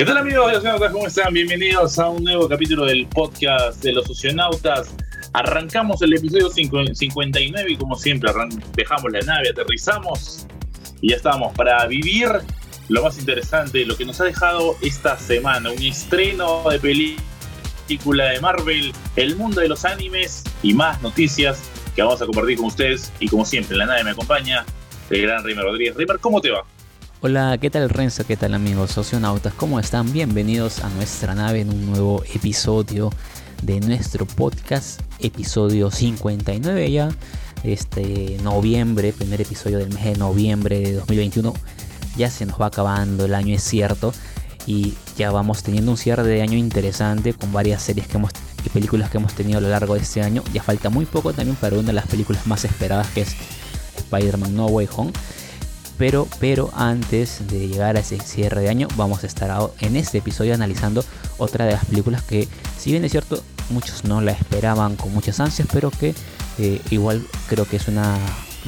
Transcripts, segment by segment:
¿Qué tal amigos de Oceanautas? ¿Cómo están? Bienvenidos a un nuevo capítulo del podcast de los Oceanautas. Arrancamos el episodio 59 y como siempre dejamos la nave, aterrizamos y ya estamos para vivir lo más interesante, lo que nos ha dejado esta semana, un estreno de película de Marvel, el mundo de los animes y más noticias que vamos a compartir con ustedes y como siempre la nave me acompaña el gran Rimer Rodríguez. Rimer, ¿cómo te va? Hola, ¿qué tal Renzo? ¿Qué tal amigos socionautas? ¿Cómo están? Bienvenidos a nuestra nave en un nuevo episodio de nuestro podcast, episodio 59 ya, este noviembre, primer episodio del mes de noviembre de 2021. Ya se nos va acabando el año, es cierto, y ya vamos teniendo un cierre de año interesante con varias series que hemos y películas que hemos tenido a lo largo de este año. Ya falta muy poco también para una de las películas más esperadas que es Spider-Man No Way Home pero, pero antes de llegar a ese cierre de año, vamos a estar en este episodio analizando otra de las películas que, si bien es cierto, muchos no la esperaban con muchas ansias, pero que eh, igual creo que es una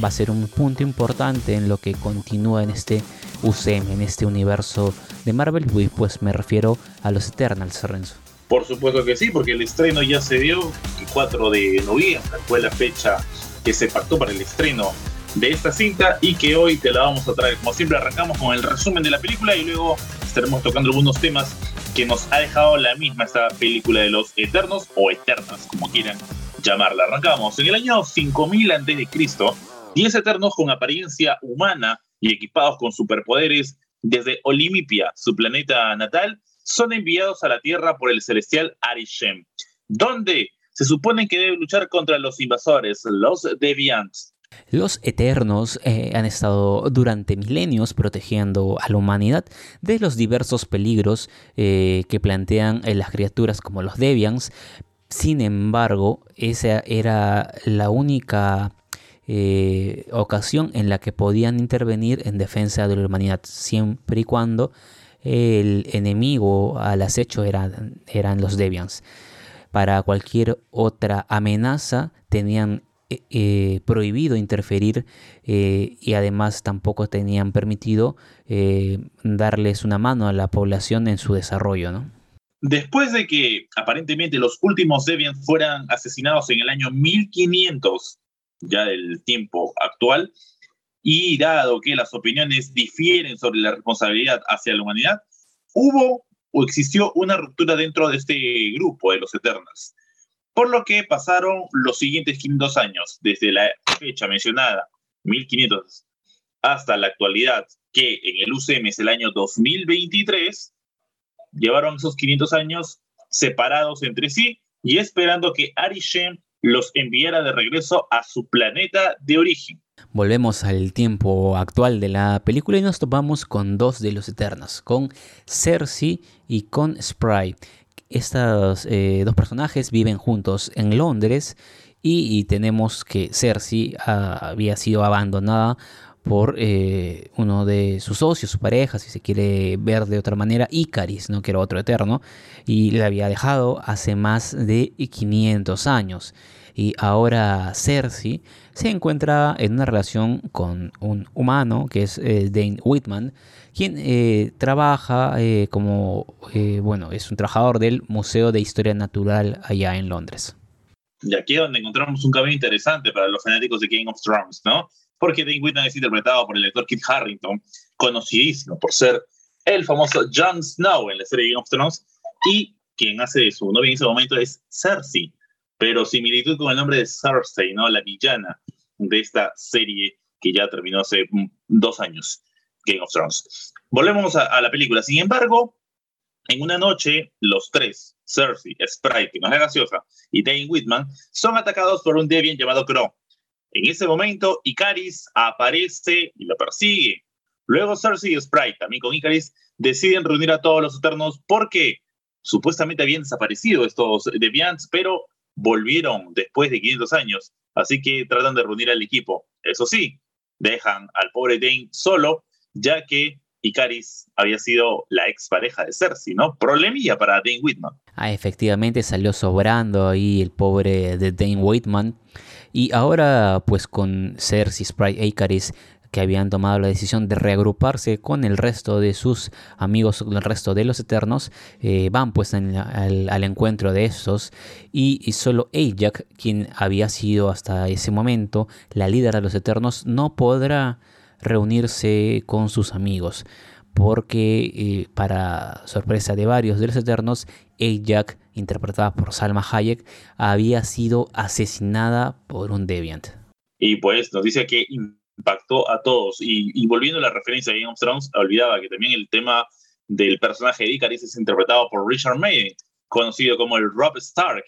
va a ser un punto importante en lo que continúa en este UCM, en este universo de Marvel, y pues me refiero a los Eternals, Renzo. Por supuesto que sí, porque el estreno ya se dio el 4 de noviembre, fue la fecha que se pactó para el estreno de esta cinta y que hoy te la vamos a traer. Como siempre arrancamos con el resumen de la película y luego estaremos tocando algunos temas que nos ha dejado la misma esta película de los Eternos o Eternas, como quieran llamarla. Arrancamos. En el año 5000 a.C., 10 Eternos con apariencia humana y equipados con superpoderes desde Olimipia, su planeta natal, son enviados a la Tierra por el celestial Arishem, donde se supone que debe luchar contra los invasores, los Deviants, los Eternos eh, han estado durante milenios protegiendo a la humanidad de los diversos peligros eh, que plantean eh, las criaturas como los Deviants. Sin embargo, esa era la única ocasión en la que podían intervenir en defensa de la humanidad, siempre y cuando el enemigo al acecho eran, eran los Deviants. Para cualquier otra amenaza tenían eh, eh, prohibido interferir eh, y además tampoco tenían permitido darles una mano a la población en su desarrollo, ¿no? Después de que aparentemente los últimos Debian fueran asesinados en el año 1500, ya del tiempo actual, y dado que las opiniones difieren sobre la responsabilidad hacia la humanidad, hubo o existió una ruptura dentro de este grupo de los Eternals. Por lo que pasaron los siguientes 500 años, desde la fecha mencionada, 1500, hasta la actualidad, que en el UCM es el año 2023, llevaron esos 500 años separados entre sí y esperando que Arishem los enviara de regreso a su planeta de origen. Volvemos al tiempo actual de la película y nos topamos con dos de los Eternos, con Cersei y con Spry. Estos eh, dos personajes viven juntos en Londres y, tenemos que Cersei había sido abandonada por eh, uno de sus socios, su pareja, si se quiere ver de otra manera, Icaris, ¿no? que era otro eterno, y le había dejado hace más de 500 años. Y ahora Cersei se encuentra en una relación con un humano, que es eh, Dane Whitman, quien eh, trabaja eh, como, bueno, es un trabajador del Museo de Historia Natural allá en Londres. Y aquí es donde encontramos un camino interesante para los fanáticos de Game of Thrones, ¿no? Porque Dane Whitman es interpretado por el actor Kit Harrington, conocidísimo por ser el famoso Jon Snow en la serie Game of Thrones, y quien hace su novia en ese momento es Cersei, pero similitud con el nombre de Cersei, ¿no? La villana de esta serie que ya terminó hace dos años, Game of Thrones. Volvemos a, la película. Sin embargo, en una noche, los tres, Cersei, Sprite, que no es graciosa, y Dane Whitman, son atacados por un Deviant llamado Crow. En ese momento, Icaris aparece y lo persigue. Luego Cersei y Sprite, también con Icaris, deciden reunir a todos los Eternos porque supuestamente habían desaparecido estos Deviants, pero volvieron después de 500 años, así que tratan de reunir al equipo. Eso sí, dejan al pobre Dane solo, ya que Icaris había sido la expareja de Cersei, ¿no? Problemilla para Dane Whitman. Ah, efectivamente salió sobrando ahí el pobre de Dane Whitman. Y ahora, pues con Cersei, Sprite Icaris que habían tomado la decisión de reagruparse con el resto de sus amigos, el resto de los Eternos, eh, van pues al, encuentro de estos y, solo Ajax, quien había sido hasta ese momento la líder de los Eternos, no podrá reunirse con sus amigos porque eh, para sorpresa de varios de los Eternos, Ajax, interpretada por Salma Hayek, había sido asesinada por un Deviant. Y pues nos dice que impactó a todos. Y, volviendo a la referencia de Game of Thrones, olvidaba que también el tema del personaje de Icarus es interpretado por Richard May, conocido como el Rob Stark,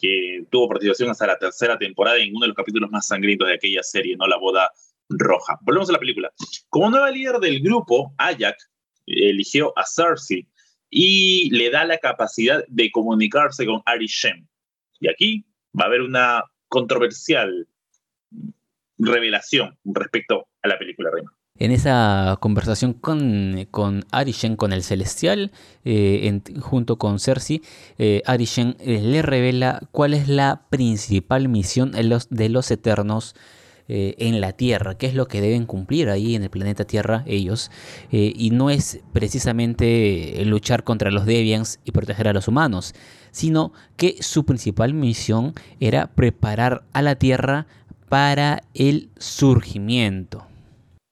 que tuvo participación hasta la tercera temporada en uno de los capítulos más sangrientos de aquella serie, ¿no? La boda roja. Volvemos a la película. Como nueva líder del grupo, Ajax eligió a Cersei y le da la capacidad de comunicarse con Arishem. Y aquí va a haber una controversial revelación respecto a la película Rima. En esa conversación con, con Arishen, con el Celestial, eh, junto con Cersei, eh, Arishen eh, le revela cuál es la principal misión de los, de los Eternos eh, en la Tierra, qué es lo que deben cumplir ahí en el planeta Tierra ellos, y no es precisamente luchar contra los Deviants y proteger a los humanos, sino que su principal misión era preparar a la Tierra para el surgimiento.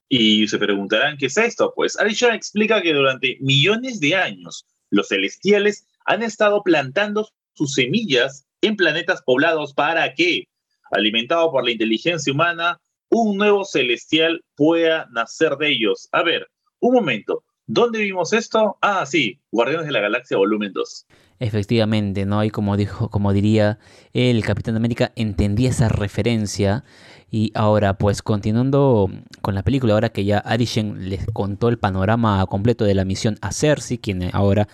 Y se preguntarán qué es esto. Pues Arisha explica que durante millones de años los celestiales han estado plantando sus semillas en planetas poblados para que alimentado por la inteligencia humana, un nuevo celestial pueda nacer de ellos. A ver, un momento, ¿dónde vimos esto? Ah, sí, Guardianes de la Galaxia Volumen 2. Efectivamente, ¿no? Y como dijo, como diría el Capitán América, entendí esa referencia. Y ahora, pues continuando con la película, ahora que ya Arishen les contó el panorama completo de la misión a Cersei, quien ahora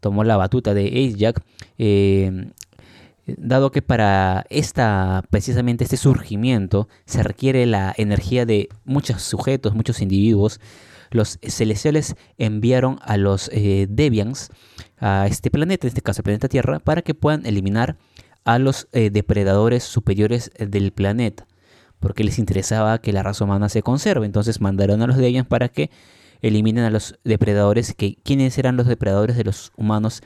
tomó la batuta de Ajax, eh, dado que para esta, precisamente este surgimiento se requiere la energía de muchos sujetos, muchos individuos, los celestiales enviaron a los eh, Deviants a este planeta, en este caso el planeta Tierra, para que puedan eliminar a los eh, depredadores superiores del planeta, porque les interesaba que la raza humana se conserve. Entonces mandaron a los Deviants para que eliminen a los depredadores, que quiénes eran los depredadores de los humanos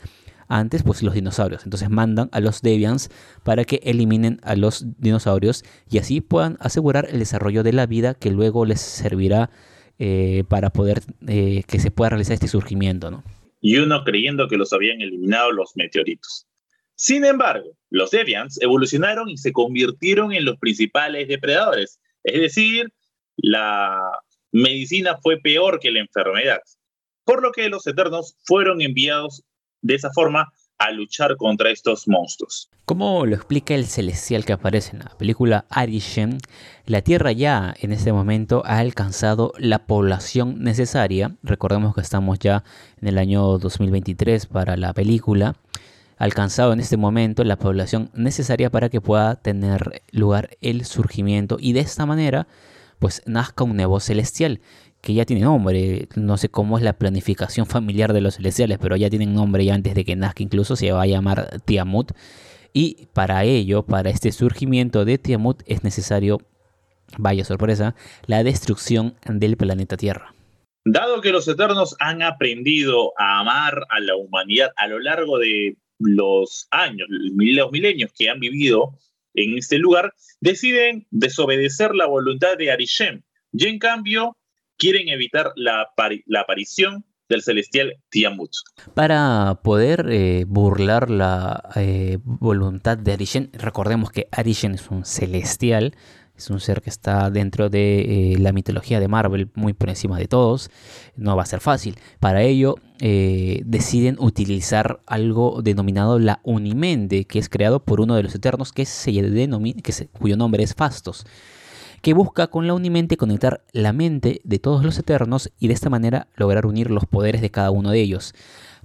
antes pues los dinosaurios. Entonces mandan a los Deviants para que eliminen a los dinosaurios y así puedan asegurar el desarrollo de la vida que luego les servirá eh, para poder eh, que se pueda realizar este surgimiento. ¿no? Y uno creyendo que los habían eliminado los meteoritos. Sin embargo, los Deviants evolucionaron y se convirtieron en los principales depredadores. Es decir, la medicina fue peor que la enfermedad. Por lo que los Eternos fueron enviados de esa forma a luchar contra estos monstruos. Como lo explica el celestial que aparece en la película Arishem, la Tierra ya en este momento ha alcanzado la población necesaria. Recordemos que estamos ya en el año 2023 para la película. Alcanzado en este momento la población necesaria para que pueda tener lugar el surgimiento y de esta manera pues nazca un nuevo celestial que ya tiene nombre. No sé cómo es la planificación familiar de los celestiales, pero ya tienen nombre ya antes de que nazca incluso se va a llamar Tiamut. Y para ello, para este surgimiento de Tiamut es necesario, vaya sorpresa, la destrucción del planeta Tierra. Dado que los Eternos han aprendido a amar a la humanidad a lo largo de los años, los milenios que han vivido en este lugar, deciden desobedecer la voluntad de Arishem y en cambio quieren evitar la, aparición del celestial Tiamut. Para poder eh, burlar la eh, voluntad de Arishen, recordemos que Arishen es un celestial, es un ser que está dentro de eh, la mitología de Marvel, muy por encima de todos, no va a ser fácil. Para ello deciden utilizar algo denominado la Unimente, que es creado por uno de los Eternos, que se que cuyo nombre es Fastos que busca con la unimente conectar la mente de todos los eternos y de esta manera lograr unir los poderes de cada uno de ellos,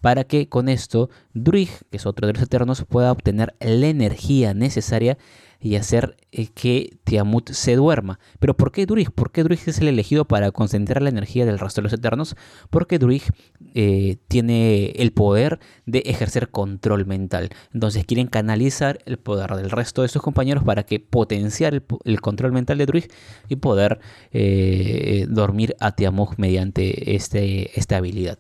para que con esto Druig, que es otro de los eternos, pueda obtener la energía necesaria y hacer eh, que Tiamut se duerma. Pero ¿por qué Druig? ¿Por qué Druig es el elegido para concentrar la energía del resto de los Eternos? Porque Druig eh, tiene el poder de ejercer control mental. Entonces quieren canalizar el poder del resto de sus compañeros para que potenciar el, control mental de Druig y poder eh, dormir a Tiamut mediante este, esta habilidad.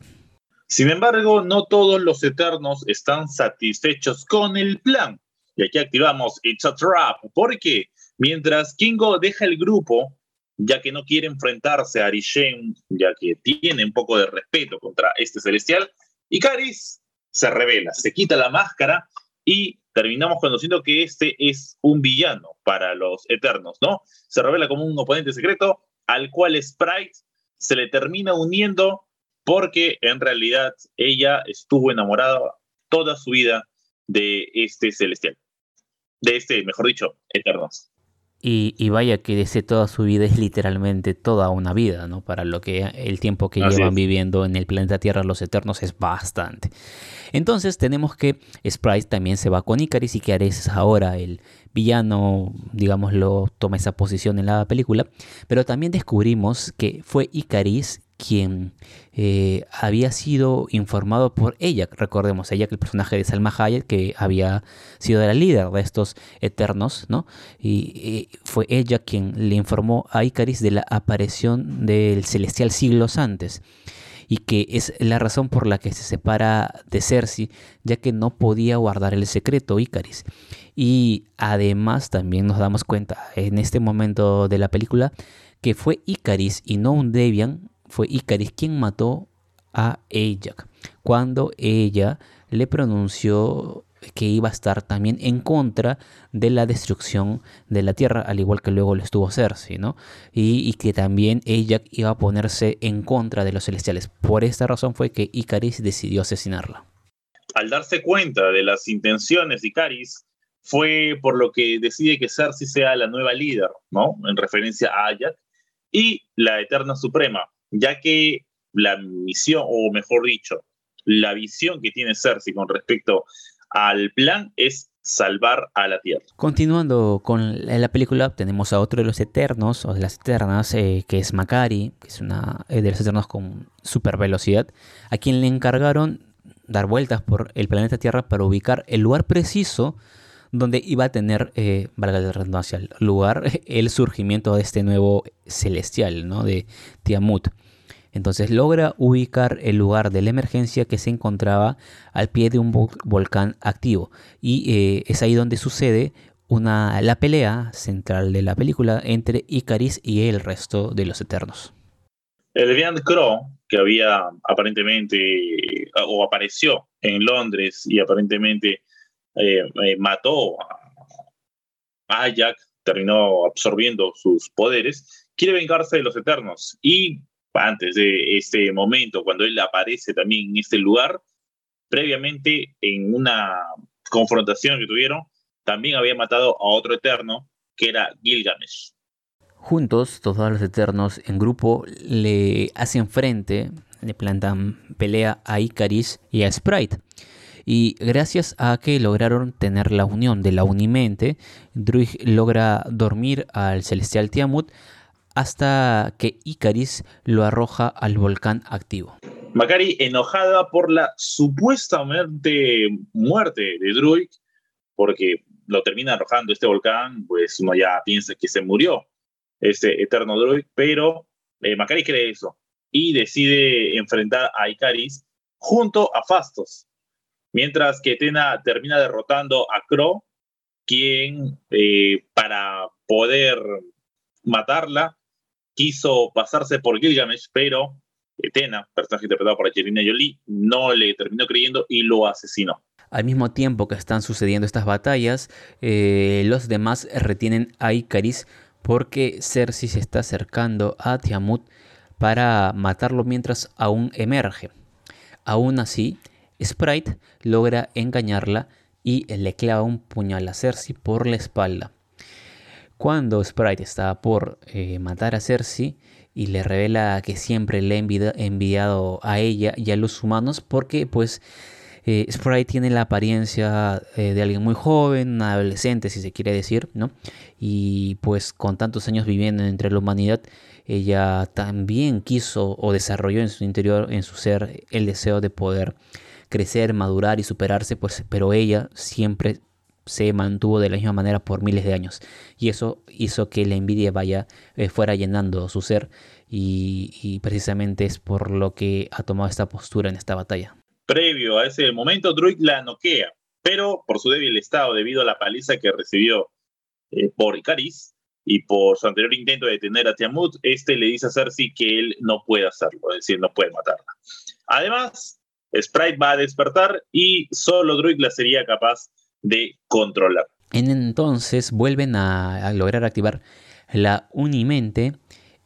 Sin embargo, no todos los Eternos están satisfechos con el plan. Y aquí activamos It's a Trap, porque mientras Kingo deja el grupo, ya que no quiere enfrentarse a Arishem, ya que tiene un poco de respeto contra este celestial, y Caris se revela, se quita la máscara y terminamos conociendo que este es un villano para los Eternos, ¿no? Se revela como un oponente secreto al cual Sprite se le termina uniendo porque en realidad ella estuvo enamorada toda su vida de este celestial, de este, mejor dicho, Eternos. Y, vaya que ese toda su vida es literalmente toda una vida, ¿no? Para lo que el tiempo que llevan viviendo en el planeta Tierra los Eternos es bastante. Entonces tenemos que Sprite también se va con Icaris y que Ares ahora el villano, digámoslo, toma esa posición en la película. Pero también descubrimos que fue Icaris quien eh, había sido informado por ella. Recordemos, ella que el personaje de Salma Hayek, que había sido la líder de estos eternos, ¿no? Y, fue ella quien le informó a Icaris de la aparición del celestial siglos antes. Y que es la razón por la que se separa de Cersei, ya que no podía guardar el secreto Icaris. Y además también nos damos cuenta en este momento de la película que fue Icaris y no un Debian fue Icaris quien mató a Ajax cuando ella le pronunció que iba a estar también en contra de la destrucción de la tierra, al igual que luego lo estuvo Cersei, ¿no? Y, que también Ajax iba a ponerse en contra de los celestiales. Por esta razón fue que Icaris decidió asesinarla. Al darse cuenta de las intenciones de Icaris, fue por lo que decide que Cersei sea la nueva líder, ¿no? En referencia a Ajax, y la Eterna Suprema, ya que la misión, o mejor dicho, la visión que tiene Cersei con respecto al plan es salvar a la Tierra. Continuando con la película, tenemos a otro de los Eternos, o de las Eternas, eh, que es Makari, que es una eh, de los Eternos con super velocidad, a quien le encargaron dar vueltas por el planeta Tierra para ubicar el lugar preciso donde iba a tener, eh, valga la redundancia, lugar, el surgimiento de este nuevo celestial, ¿no? De Tiamut. Entonces logra ubicar el lugar de la emergencia que se encontraba al pie de un volcán activo. Y eh, es ahí donde sucede la pelea central de la película entre Icaris y el resto de los Eternos. El Deviant Crow, que había aparentemente, o apareció en Londres y aparentemente eh, eh, mató a Ajax, terminó absorbiendo sus poderes, quiere vengarse de los Eternos y antes de este momento, cuando él aparece también en este lugar, previamente en una confrontación que tuvieron, también había matado a otro Eterno, que era Gilgamesh. Juntos, todos los Eternos en grupo le hacen frente, le plantan pelea a Icaris y a Sprite. Y gracias a que lograron tener la unión de la Unimente, Druig logra dormir al celestial Tiamut hasta que Icaris lo arroja al volcán activo. Macari, enojada por la supuestamente muerte de Druig, porque lo termina arrojando este volcán, pues uno ya piensa que se murió este eterno Druig, pero eh, Macari cree eso y decide enfrentar a Icaris junto a Fastos, Mientras que Tena termina derrotando a Crow, quien eh, para poder matarla quiso pasarse por Gilgamesh, pero Tena, personaje interpretado por Angelina Jolie, no le terminó creyendo y lo asesinó. Al mismo tiempo que están sucediendo estas batallas, eh, los demás retienen a Icaris porque Cersei se está acercando a Tiamut para matarlo mientras aún emerge. Aún así, Sprite logra engañarla y le clava un puñal a Cersei por la espalda. Cuando Sprite está por eh, matar a Cersei y le revela que siempre le ha enviado a ella y a los humanos porque pues Eh, Sprite tiene la apariencia eh, de alguien muy joven, adolescente si se quiere decir, ¿no? Y pues con tantos años viviendo entre la humanidad, ella también quiso o desarrolló en su interior, en su ser, el deseo de poder crecer, madurar y superarse, pues, pero ella siempre se mantuvo de la misma manera por miles de años. Y eso hizo que la envidia vaya, eh, fuera llenando su ser. Y, precisamente es por lo que ha tomado esta postura en esta batalla. Previo a ese momento, Druid la noquea, pero por su débil estado, debido a la paliza que recibió eh, por Icaris y por su anterior intento de detener a Tiamut, este le dice a Cersei que él no puede hacerlo, es decir, no puede matarla. Además, Sprite va a despertar y solo Druid la sería capaz de controlar. Entonces vuelven a, lograr activar la Unimente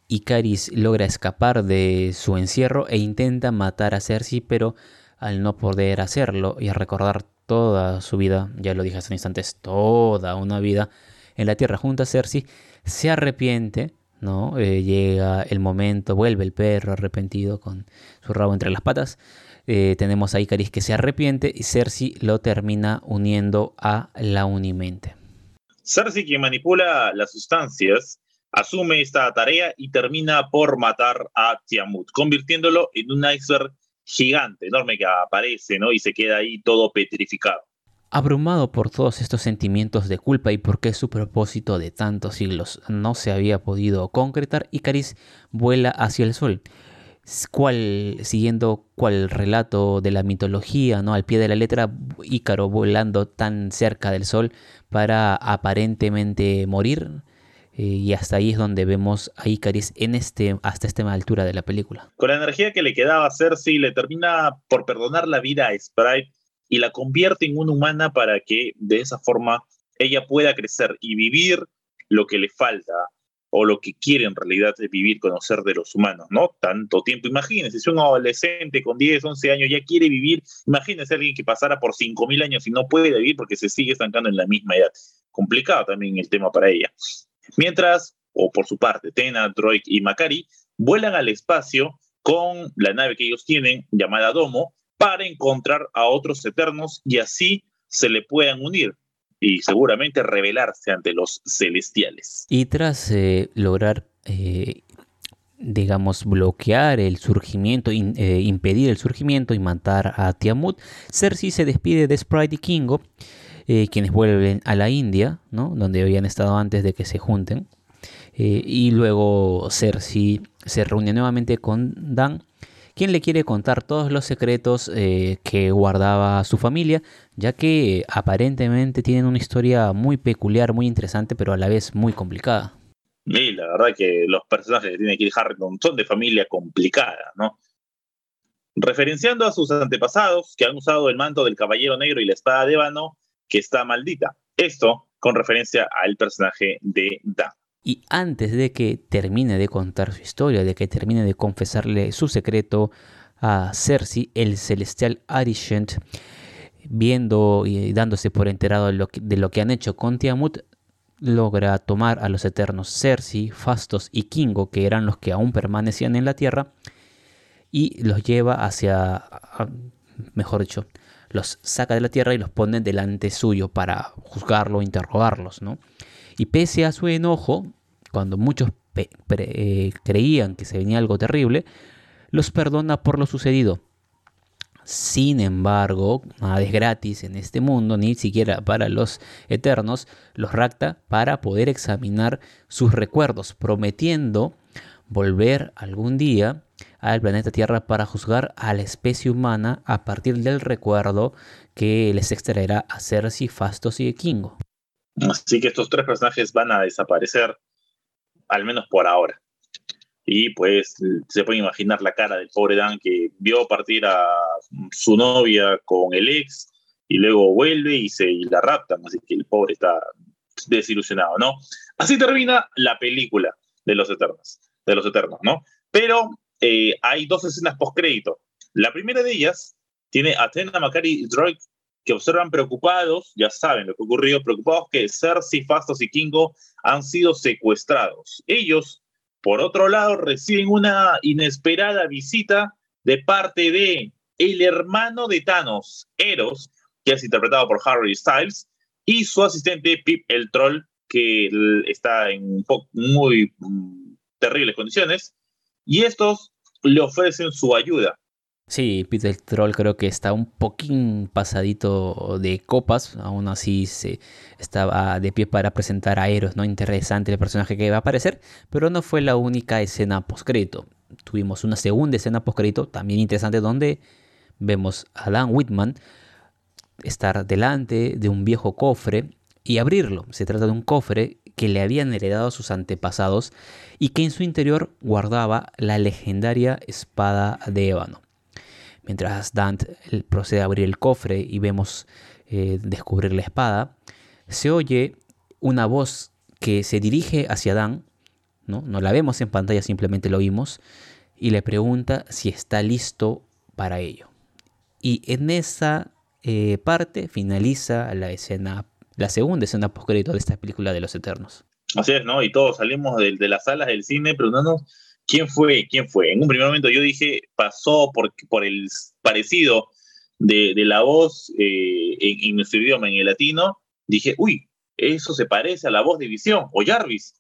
y Caris logra escapar de su encierro e intenta matar a Cersei, pero al no poder hacerlo y a recordar toda su vida, ya lo dije hace instantes, toda una vida en la tierra junto a Cersei, se arrepiente, ¿no? Eh, llega el momento, vuelve el perro arrepentido con su rabo entre las patas eh, tenemos a Icaris que se arrepiente y Cersei lo termina uniendo a la Unimente. Cersei, quien manipula las sustancias, asume esta tarea y termina por matar a Tiamut, convirtiéndolo en un iceberg gigante, enorme que aparece ¿no? y se queda ahí todo petrificado. Abrumado por todos estos sentimientos de culpa y porque su propósito de tantos siglos no se había podido concretar, Icaris vuela hacia el sol cual, siguiendo cual relato de la mitología, ¿no? Al pie de la letra, Ícaro volando tan cerca del sol para aparentemente morir. Eh, y hasta ahí es donde vemos a Icaris en este, hasta esta altura de la película. Con la energía que le quedaba a Cersei, le termina por perdonar la vida a Sprite y la convierte en una humana para que de esa forma ella pueda crecer y vivir lo que le falta o lo que quiere en realidad es vivir, conocer de los humanos, ¿no? Tanto tiempo. Imagínense, si un adolescente con 10, 11 años ya quiere vivir, imagínense alguien que pasara por 5.000 años y no puede vivir porque se sigue estancando en la misma edad. Complicado también el tema para ella. Mientras, o por su parte, Tena, Droid y Makari vuelan al espacio con la nave que ellos tienen, llamada Domo, para encontrar a otros eternos y así se le puedan unir y seguramente rebelarse ante los celestiales. Y tras eh, lograr, eh, digamos, bloquear el surgimiento, eh, impedir el surgimiento y matar a Tiamut, Cersei se despide de Sprite y Kingo, quienes vuelven a la India, ¿no? donde habían estado antes de que se junten. y luego Cersei se reúne nuevamente con Dan quien le quiere contar todos los secretos eh, que guardaba su familia, ya que aparentemente tienen una historia muy peculiar, muy interesante, pero a la vez muy complicada. Y la verdad que los personajes que tiene Kit Harrington son de familia complicada, ¿no? Referenciando a sus antepasados que han usado el manto del caballero negro y la espada de ébano, que está maldita. Esto con referencia al personaje de Dan. Y antes de que termine de contar su historia, de que termine de confesarle su secreto a Cersei, el celestial Arishem, viendo y dándose por enterado de lo que, de lo que han hecho con Tiamut, logra tomar a los eternos Cersei, Fastos y Kingo, que eran los que aún permanecían en la tierra, y los lleva hacia, mejor dicho, los saca de la tierra y los pone delante suyo para juzgarlo, interrogarlos, ¿no? Y pese a su enojo, cuando muchos eh, creían que se venía algo terrible, los perdona por lo sucedido. Sin embargo, nada es gratis en este mundo, ni siquiera para los eternos, los rapta para poder examinar sus recuerdos, prometiendo volver algún día al planeta Tierra para juzgar a la especie humana a partir del recuerdo que les extraerá a Cersei, Fastos y Kingo. Así que estos tres personajes van a desaparecer, al menos por ahora. Y pues se puede imaginar la cara del pobre Dan que vio partir a su novia con el ex y luego vuelve y se la raptan. Así que el pobre está desilusionado, ¿no? Así termina la película de los Eternos, de los Eternos, ¿no? Pero eh, hay dos escenas post-crédito. La primera de ellas tiene a Tena, Macari y Droid que observan preocupados, ya saben lo que ocurrió, preocupados que Cersei, Fastos y Kingo han sido secuestrados. Ellos, por otro lado, reciben una inesperada visita de parte de el hermano de Thanos, Eros, que es interpretado por Harry Styles, y su asistente Pip el Troll, que está en muy mm, terribles condiciones, y estos le ofrecen su ayuda. Sí, Peter Troll creo que está un poquín pasadito de copas, aún así se estaba de pie para presentar a Eros, ¿no? Interesante el personaje que va a aparecer, pero no fue la única escena postcrédito. Tuvimos una segunda escena postcrédito, también interesante, donde vemos a Dan Whitman estar delante de un viejo cofre y abrirlo. Se trata de un cofre que le habían heredado sus antepasados y que en su interior guardaba la legendaria espada de ébano. Mientras Dante procede a abrir el cofre y vemos eh, descubrir la espada, se oye una voz que se dirige hacia Dan, ¿no? no la vemos en pantalla, simplemente lo oímos, y le pregunta si está listo para ello. Y en esa eh, parte finaliza la escena, la segunda escena postcrédito de esta película de los Eternos. Así es, ¿no? Y todos salimos de, de las salas del cine preguntándonos ¿Quién fue? ¿Quién fue? En un primer momento yo dije, pasó por, por el parecido de, la voz eh, en, nuestro idioma, en el latino. Dije, uy, eso se parece a la voz de Visión o Jarvis.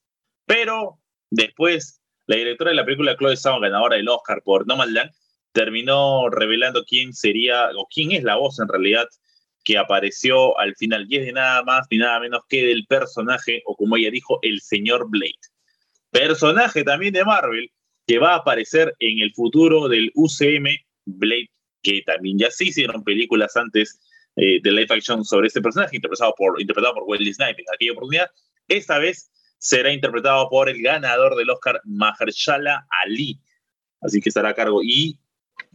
Pero después, la directora de la película, Chloe Zhao, ganadora del Oscar por Nomadland, terminó revelando quién sería o quién es la voz en realidad que apareció al final. Y es de nada más ni nada menos que del personaje, o como ella dijo, el señor Blade. Personaje también de Marvel, que va a aparecer en el futuro del UCM Blade, que también ya se hicieron películas antes eh, de live action sobre este personaje, interpretado por, interpretado por Wesley Snipes en aquella oportunidad. Esta vez será interpretado por el ganador del Oscar, Mahershala Ali. Así que estará a cargo y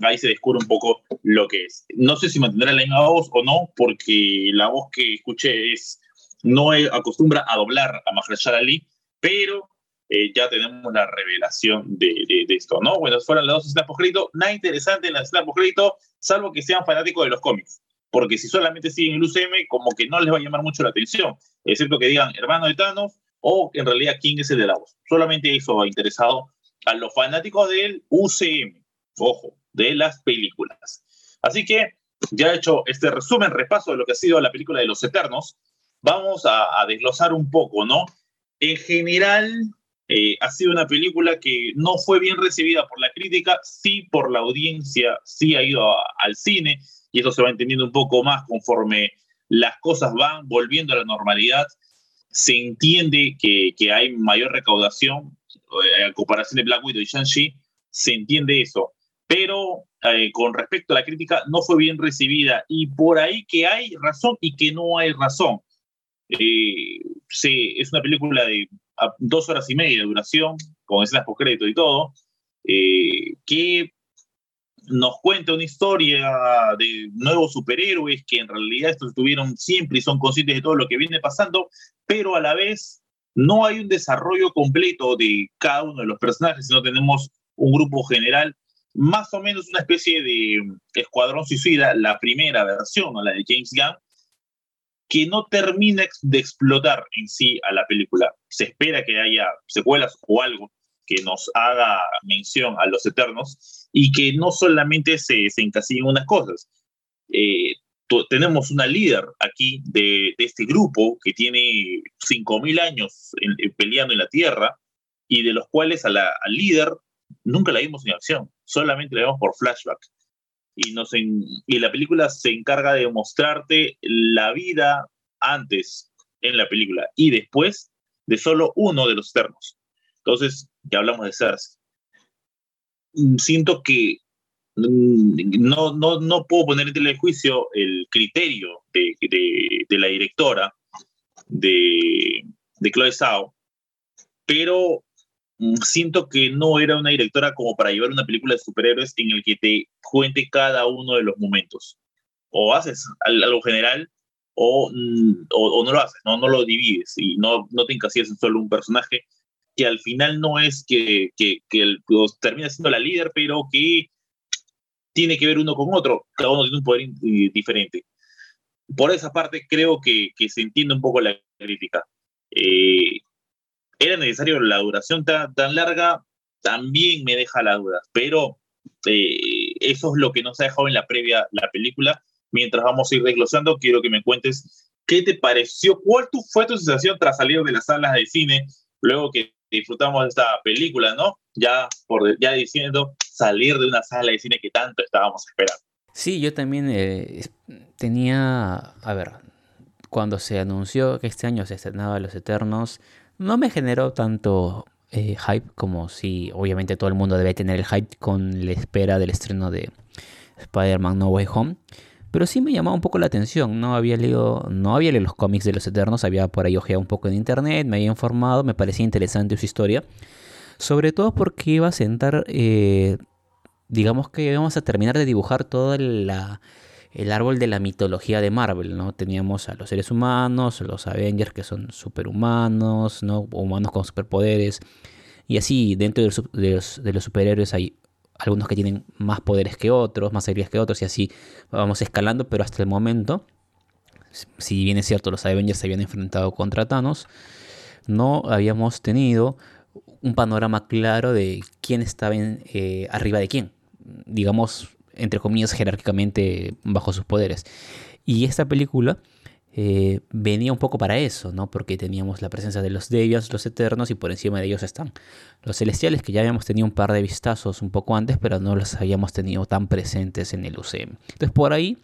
ahí se descubre un poco lo que es. No sé si mantendrá la misma voz o no, porque la voz que escuché es no acostumbra a doblar a Mahershala Ali, pero eh, ya tenemos la revelación de, esto, ¿no? Bueno, fueron las dos escenas post nada interesante en las escenas post salvo que sean fanáticos de los cómics, porque si solamente siguen el UCM, como que no les va a llamar mucho la atención, excepto que digan hermano de Thanos o en realidad quién es el de la voz. Solamente eso ha interesado a los fanáticos del UCM, ojo, de las películas. Así que ya he hecho este resumen, repaso de lo que ha sido la película de los Eternos, vamos a desglosar un poco, ¿no? En general, eh, ha sido una película que no fue bien recibida por la crítica, sí por la audiencia, sí ha ido al cine, y eso se va entendiendo un poco más conforme las cosas van volviendo a la normalidad. Se entiende que, que hay mayor recaudación eh, en comparación de Black Widow y Shang-Chi, se entiende eso. Pero eh, con respecto a la crítica, no fue bien recibida. Y por ahí que hay razón y que no hay razón. se, es una película de a dos horas y media de duración, con escenas post-crédito y todo, eh, que nos cuenta una historia de nuevos superhéroes que en realidad estuvieron siempre y son conscientes de todo lo que viene pasando, pero a la vez no hay un desarrollo completo de cada uno de los personajes, sino tenemos un grupo general, más o menos una especie de escuadrón suicida, la primera versión, la de James Gunn, que no termina de explotar en sí a la película. Se espera que haya secuelas o algo que nos haga mención a los Eternos y que no solamente se, se encasillen unas cosas. Eh, tenemos una líder aquí de, este grupo que tiene 5.000 años peleando en la Tierra y de los cuales a la, líder nunca la vimos en acción, solamente la vemos por flashback y, nos y la película se encarga de mostrarte la vida antes en la película y después de solo uno de los ternos. Entonces, ya hablamos de Cersei. Mm, siento que mm, no, no, no puedo poner en juicio el criterio de, de, de la directora de, de Chloe Zhao, pero siento que no era una directora como para llevar una película de superhéroes en el que te cuente cada uno de los momentos. O haces algo general o, mm, o, no lo haces, ¿no? no lo divides y no, no te encasillas en solo un personaje que al final no es que, que, que el, pues, termina siendo la líder, pero que tiene que ver uno con otro. Cada uno tiene un poder diferente. Por esa parte creo que, que se entiende un poco la crítica. Eh, era necesario la duración tan, larga, también me deja la duda, pero eh, eso es lo que nos ha dejado en la previa la película. Mientras vamos a ir desglosando, quiero que me cuentes qué te pareció, cuál fue tu sensación tras salir de las salas de cine, luego que disfrutamos de esta película, ¿no? Ya, por, ya diciendo, salir de una sala de cine que tanto estábamos esperando. Sí, yo también eh, tenía, a ver, cuando se anunció que este año se estrenaba Los Eternos, no me generó tanto eh, hype como si obviamente todo el mundo debe tener el hype con la espera del estreno de Spider-Man No Way Home. Pero sí me llamaba un poco la atención, no había leído, no había leído los cómics de los Eternos, había por ahí ojeado un poco en internet, me había informado, me parecía interesante su historia. Sobre todo porque iba a sentar, eh, digamos que íbamos a terminar de dibujar toda la, el árbol de la mitología de Marvel, ¿no? Teníamos a los seres humanos, los Avengers que son superhumanos, ¿no? Humanos con superpoderes. Y así, dentro de los, superhéroes hay algunos que tienen más poderes que otros, más habilidades que otros, y así vamos escalando, pero hasta el momento, si bien es cierto, los Avengers se habían enfrentado contra Thanos, no habíamos tenido un panorama claro de quién estaba eh, arriba de quién. Digamos, entre comillas, jerárquicamente bajo sus poderes. Y esta película eh, venía un poco para eso, ¿no? Porque teníamos la presencia de los Deviants, los Eternos, y por encima de ellos están los Celestiales, que ya habíamos tenido un par de vistazos un poco antes, pero no los habíamos tenido tan presentes en el UCM. Entonces, por ahí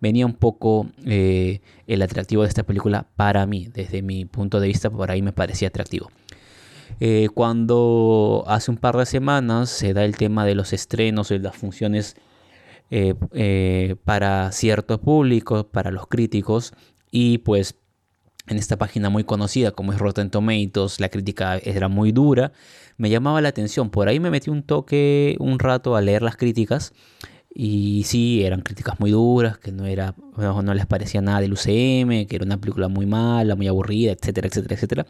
venía un poco eh, el atractivo de esta película para mí, desde mi punto de vista, por ahí me parecía atractivo. Eh, cuando hace un par de semanas se da el tema de los estrenos y las funciones eh, eh, para cierto público, para los críticos, y pues en esta página muy conocida como es Rotten Tomatoes, la crítica era muy dura, me llamaba la atención, por ahí me metí un toque un rato a leer las críticas, y sí, eran críticas muy duras, que no, era, no, les parecía nada del UCM, que era una película muy mala, muy aburrida, etcétera, etcétera, etcétera.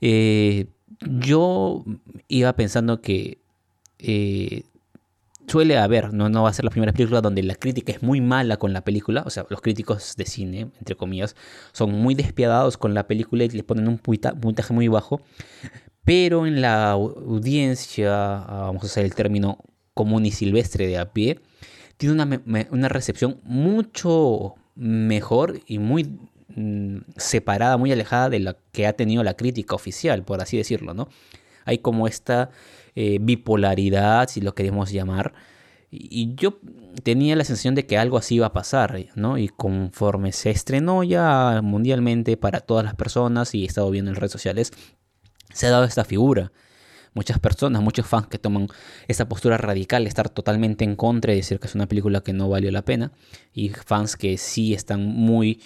Eh, yo iba pensando que suele haber, no, no va a ser la primera película donde la crítica es muy mala con la película, o sea, los críticos de cine, entre comillas, son muy despiadados con la película y le ponen un puntaje muy bajo, pero en la audiencia, ah, vamos a usar el término común y silvestre de a pie, tiene una, una recepción mucho mejor y muy mm, separada, muy alejada de la que ha tenido la crítica oficial, por así decirlo, ¿no? Hay como esta eh, bipolaridad, si lo queremos llamar. Y yo tenía la sensación de que algo así iba a pasar, ¿no? Y conforme se estrenó ya mundialmente para todas las personas y he estado viendo en redes sociales, se ha dado esta figura. Muchas personas, muchos fans que toman esa postura radical, estar totalmente en contra y decir que es una película que no valió la pena. Y fans que sí están muy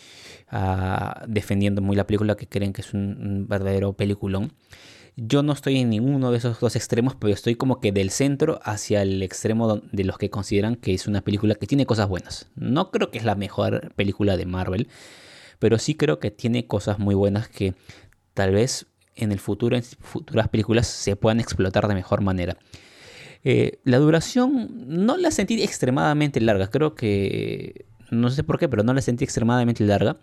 ah, defendiendo muy la película, que creen que es un, un verdadero peliculón. Yo no estoy en ninguno de esos dos extremos, pero estoy como que del centro hacia el extremo de los que consideran que es una película que tiene cosas buenas. No creo que es la mejor película de Marvel, pero sí creo que tiene cosas muy buenas que tal vez en el futuro, en futuras películas, se puedan explotar de mejor manera. Eh, la duración no la sentí extremadamente larga, creo que, no sé por qué, pero no la sentí extremadamente larga.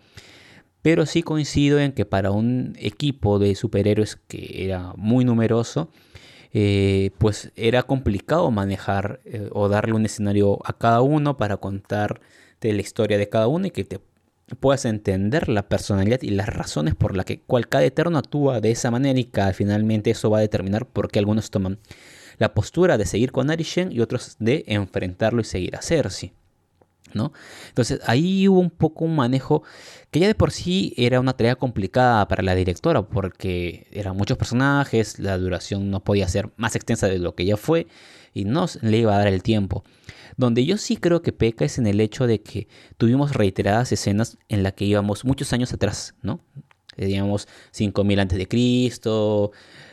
Pero sí coincido en que para un equipo de superhéroes que era muy numeroso, eh, pues era complicado manejar eh, o darle un escenario a cada uno para contar la historia de cada uno y que te puedas entender la personalidad y las razones por las que cual cada eterno actúa de esa manera y que finalmente eso va a determinar por qué algunos toman la postura de seguir con Arishen y otros de enfrentarlo y seguir a Cersei. Entonces ahí hubo un poco un manejo que ya de por sí era una tarea complicada para la directora porque eran muchos personajes, la duración no podía ser más extensa de lo que ya fue y no le iba a dar el tiempo. Donde yo sí creo que peca es en el hecho de que tuvimos reiteradas escenas en las que íbamos muchos años atrás, ¿no? Digamos 5000 antes de Cristo,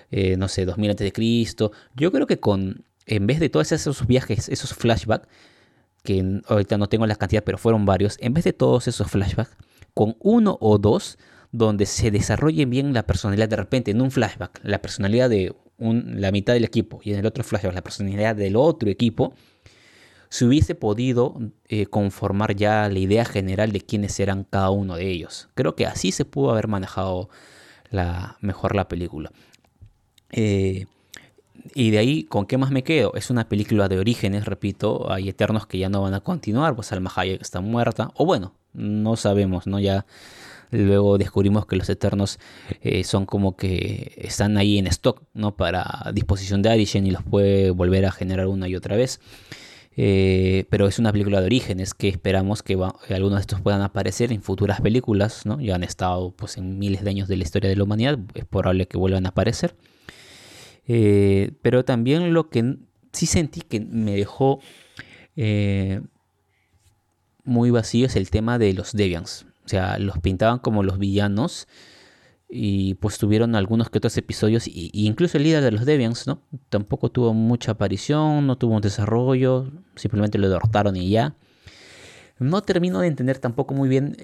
eh, no sé, 2000 antes de Cristo. Yo creo que con en vez de todos esos viajes, esos flashbacks, que ahorita no tengo la cantidad, pero fueron varios, en vez de todos esos flashbacks, con uno o dos donde se desarrolle bien la personalidad de repente en un flashback, la personalidad de la mitad del equipo y en el otro flashback la personalidad del otro equipo, se hubiese podido eh, conformar ya la idea general de quiénes eran cada uno de ellos. Creo que así se pudo haber manejado mejor la película. Eh, y de ahí, ¿con qué más me quedo? Es una película de orígenes, repito. Hay eternos que ya no van a continuar, pues Alma Hayek está muerta. O bueno, no sabemos, ¿no? Ya luego descubrimos que los eternos eh, son como que están ahí en stock, ¿no? Para disposición de Arishen y los puede volver a generar una y otra vez. Eh, pero es una película de orígenes que esperamos que, algunos de estos puedan aparecer en futuras películas, ¿no? Ya han estado pues en miles de años de la historia de la humanidad, es probable que vuelvan a aparecer. Eh, pero también lo que sí sentí que me dejó eh, muy vacío es el tema de los Deviants. O sea, los pintaban como los villanos y pues tuvieron algunos que otros episodios y, incluso el líder de los Deviants, ¿no? Tampoco tuvo mucha aparición, no tuvo un desarrollo, simplemente lo derrotaron y ya. No termino de entender tampoco muy bien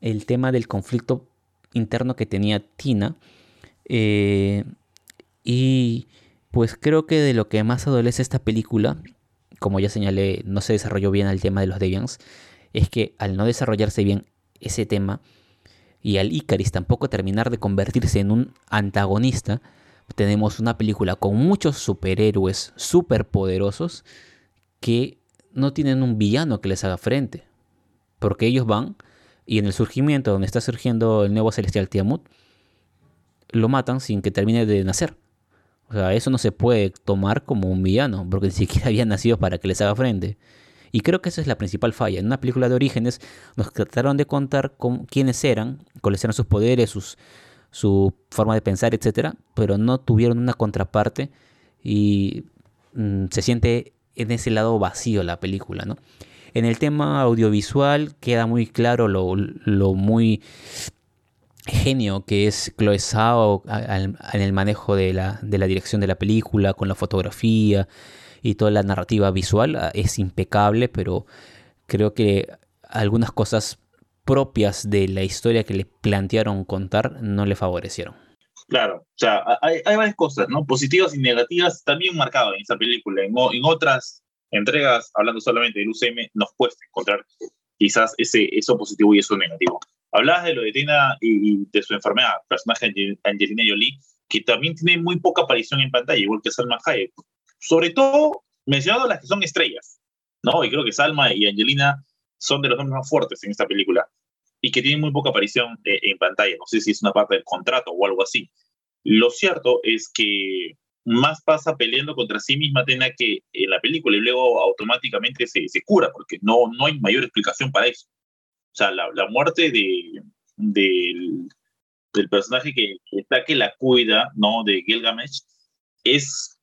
el tema del conflicto interno que tenía Tina. Eh, y pues creo que de lo que más adolece esta película, como ya señalé, no se desarrolló bien el tema de los Deviants, es que al no desarrollarse bien ese tema y al Icaris tampoco terminar de convertirse en un antagonista, tenemos una película con muchos superhéroes superpoderosos que no tienen un villano que les haga frente. Porque ellos van y en el surgimiento, donde está surgiendo el nuevo celestial Tiamut, lo matan sin que termine de nacer. O sea, eso no se puede tomar como un villano, porque ni siquiera había nacido para que les haga frente. Y creo que esa es la principal falla. En una película de orígenes nos trataron de contar con, quiénes eran, cuáles eran sus poderes, sus, su forma de pensar, etc. Pero no tuvieron una contraparte y mm, se siente en ese lado vacío la película, ¿no? En el tema audiovisual queda muy claro lo, lo muy genio que es Chloe Zhao en el manejo de la, de la dirección de la película, con la fotografía y toda la narrativa visual, ah, es impecable, pero creo que algunas cosas propias de la historia que le plantearon contar no le favorecieron. Claro, o sea, hay, hay varias cosas, ¿no? Positivas y negativas también marcadas en esa película. En, en otras entregas, hablando solamente del UCM, nos cuesta encontrar quizás ese, eso positivo y eso negativo. Hablabas de lo de Tina y, de su enfermedad, personaje Angelina Jolie, que también tiene muy poca aparición en pantalla, igual que Salma Hayek. Sobre todo mencionando las que son estrellas, ¿no? Y creo que Salma y Angelina son de los nombres más fuertes en esta película y que tienen muy poca aparición eh, en pantalla. No sé si es una parte del contrato o algo así. Lo cierto es que más pasa peleando contra sí misma Tina que en la película y luego automáticamente se, se cura porque no, no hay mayor explicación para eso. Sea, la, la muerte de, del, del personaje que, está que la cuida, ¿no? De Gilgamesh, es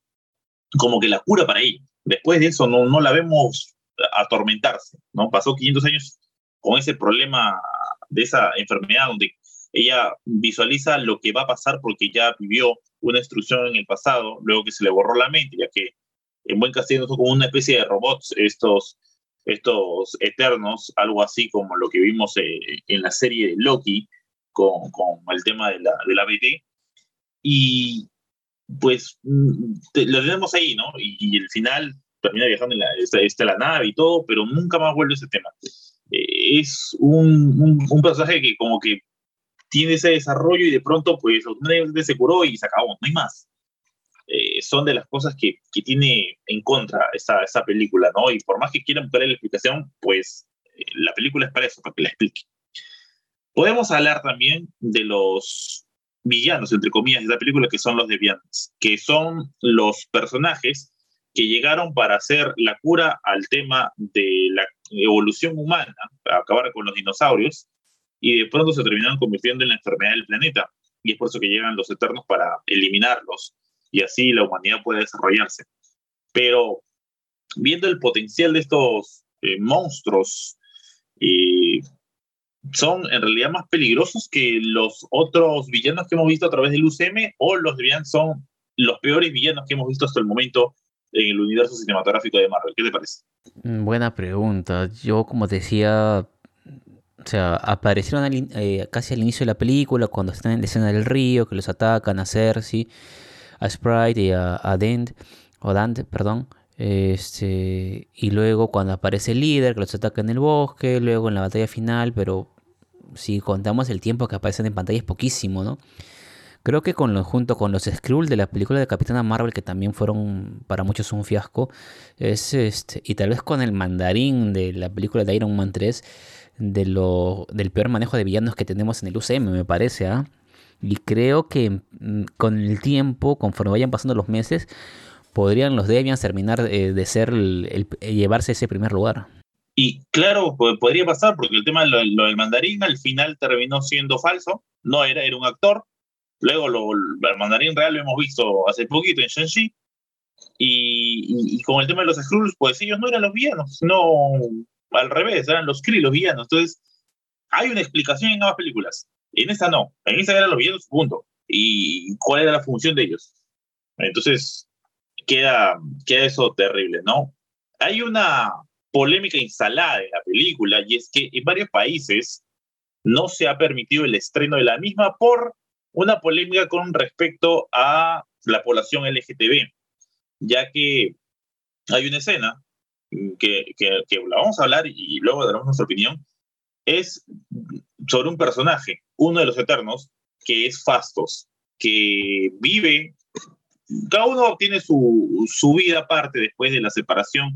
como que la cura para ella. Después de eso no, no la vemos atormentarse, ¿no? Pasó 500 años con ese problema de esa enfermedad donde ella visualiza lo que va a pasar porque ya vivió una instrucción en el pasado, luego que se le borró la mente, ya que en buen castellano son como una especie de robots estos estos eternos, algo así como lo que vimos eh, en la serie de Loki con, con el tema de la, de la BT. Y pues mm, lo tenemos ahí, ¿no? Y, el final termina viajando en la, está, la nave y todo, pero nunca más vuelve ese tema. Eh, es un, un, un, personaje que como que tiene ese desarrollo y de pronto pues se curó y se acabó, no hay más. Eh, son de las cosas que, que tiene en contra esa, esa, película, ¿no? Y por más que quieran buscar la explicación, pues eh, la película es para eso, para que la explique. Podemos hablar también de los villanos, entre comillas, de esa película, que son los deviantes, que son los personajes que llegaron para hacer la cura al tema de la evolución humana, para acabar con los dinosaurios, y de pronto se terminaron convirtiendo en la enfermedad del planeta. Y es por eso que llegan los eternos para eliminarlos y así la humanidad puede desarrollarse. Pero viendo el potencial de estos eh, monstruos, eh, son en realidad más peligrosos que los otros villanos que hemos visto a través del UCM o los villanos son los peores villanos que hemos visto hasta el momento en el universo cinematográfico de Marvel. ¿Qué te parece? Mm, buena pregunta. Yo, como decía, o sea, aparecieron eh, casi al inicio de la película, cuando están en la escena del río, que los atacan a Cersei a Sprite y a, Dent, o Dante, perdón. Este, y luego cuando aparece el líder que los ataca en el bosque, luego en la batalla final, pero si contamos el tiempo que aparecen en pantalla es poquísimo, ¿no? Creo que con lo, junto con los Skrull de la película de Capitana Marvel, que también fueron para muchos un fiasco, es este, y tal vez con el mandarín de la película de Iron Man 3, de lo, del peor manejo de villanos que tenemos en el UCM, me parece, ¿ah? Y creo que mm, con el tiempo, conforme vayan pasando los meses, podrían los Deviants terminar eh, de ser el, llevarse ese primer lugar. Y claro, podría pasar porque el tema de lo, del mandarín al final terminó siendo falso, no era, era un actor. Luego lo, el mandarín real lo hemos visto hace poquito en Shang-Chi. Y, y, con el tema de los Skrulls, pues ellos no eran los villanos, no al revés, eran los Kree los villanos. Entonces, hay una explicación en ambas películas. En esta no, en esta eran los villanos, punto. ¿Y cuál era la función de ellos? Entonces, queda, queda eso terrible, ¿no? Hay una polémica instalada en la película y es que en varios países no se ha permitido el estreno de la misma por una polémica con respecto a la población LGTB, ya que hay una escena que, que, que la vamos a hablar y luego daremos nuestra opinión, es sobre un personaje, uno de los eternos, que es Fastos, que vive cada uno tiene su, su vida aparte después de la separación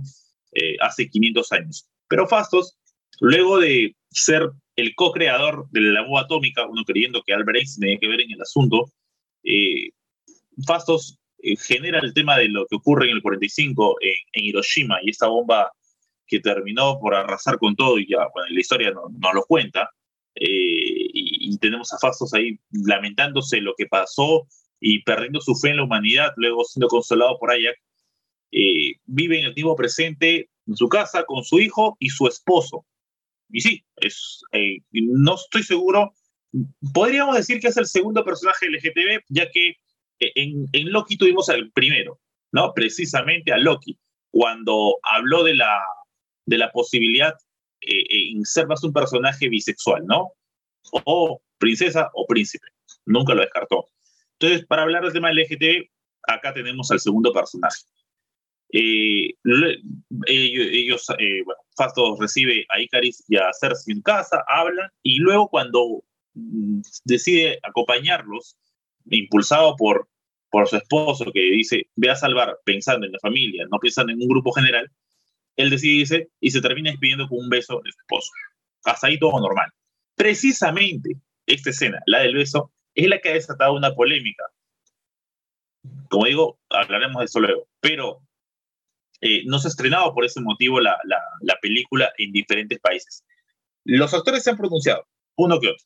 eh, hace 500 años. Pero Fastos, luego de ser el co-creador de la bomba atómica, uno creyendo que Albert Einstein tenía que ver en el asunto, eh, Fastos eh, genera el tema de lo que ocurre en el 45 en, Hiroshima y esta bomba que terminó por arrasar con todo y ya, bueno, la historia no, no lo cuenta. y, y, tenemos a Fastos ahí lamentándose lo que pasó y perdiendo su fe en la humanidad, luego siendo consolado por Ayak, eh, vive en el tiempo presente en su casa con su hijo y su esposo. Y sí, es, eh, no estoy seguro, podríamos decir que es el segundo personaje LGTB, ya que eh, en, en Loki tuvimos al primero, ¿no? Precisamente a Loki, cuando habló de la, de la posibilidad en ser más un personaje bisexual, ¿no? O princesa o príncipe. Nunca lo descartó. Entonces, para hablar del tema LGTB, acá tenemos al segundo personaje. Eh, ellos, eh, bueno, Fastos recibe a Icaris y a Cersei en casa, hablan, y luego cuando mm, decide acompañarlos, impulsado por, por su esposo, que dice, ve a salvar pensando en la familia, no pensando en un grupo general, él decide y se termina despidiendo con un beso de su esposo. Hasta ahí todo normal. Precisamente esta escena, la del beso, es la que ha desatado una polémica. Como digo, hablaremos de eso luego, pero eh, no se ha estrenado por ese motivo la, la, película en diferentes países. Los actores se han pronunciado, uno que otro,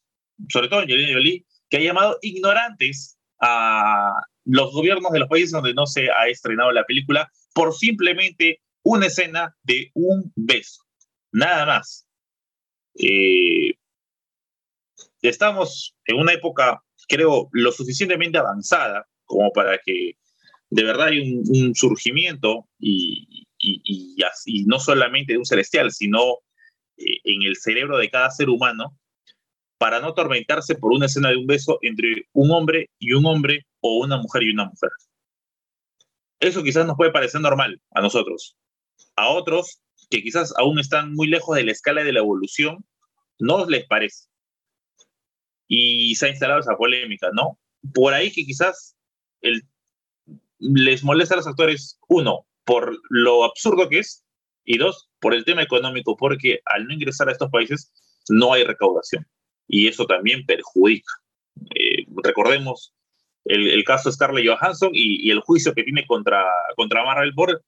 sobre todo Angelina Jolie, que ha llamado ignorantes a los gobiernos de los países donde no se ha estrenado la película por simplemente una escena de un beso, nada más. Eh, estamos en una época creo, lo suficientemente avanzada como para que de verdad hay un, surgimiento y, no solamente de un celestial, sino eh, en el cerebro de cada ser humano, para no atormentarse por una escena de un beso entre un hombre y un hombre o una mujer y una mujer. Eso quizás nos puede parecer normal a nosotros. A otros que quizás aún están muy lejos de la escala de la evolución, no les parece y se ha instalado esa polémica, ¿no? Por ahí que quizás el, les molesta a los actores, uno, por lo absurdo que es, y dos, por el tema económico, porque al no ingresar a estos países no hay recaudación. Y eso también perjudica. Eh, recordemos el, caso de Scarlett Johansson y, y, el juicio que tiene contra, contra Marvel por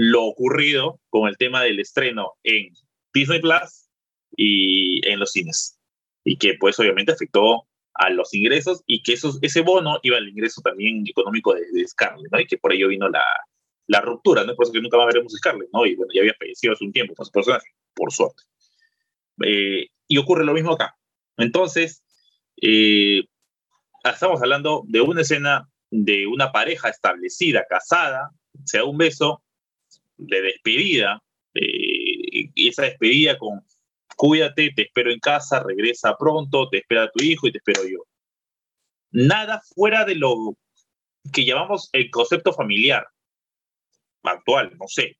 lo ocurrido con el tema del estreno en Disney Plus y en los cines y que pues obviamente afectó a los ingresos y que esos, ese bono iba al ingreso también económico de, de Scarlett, ¿no? Y que por ello vino la, la ruptura, ¿no? Por eso que nunca más veremos a Scarlett, ¿no? Y bueno, ya había fallecido hace un tiempo con su personaje, por suerte. Eh, y ocurre lo mismo acá. Entonces, eh, estamos hablando de una escena de una pareja establecida, casada, sea un beso de despedida, y esa despedida con cuídate, te espero en casa, regresa pronto, te espera tu hijo y te espero yo. Nada fuera de lo que llamamos el concepto familiar actual, no sé,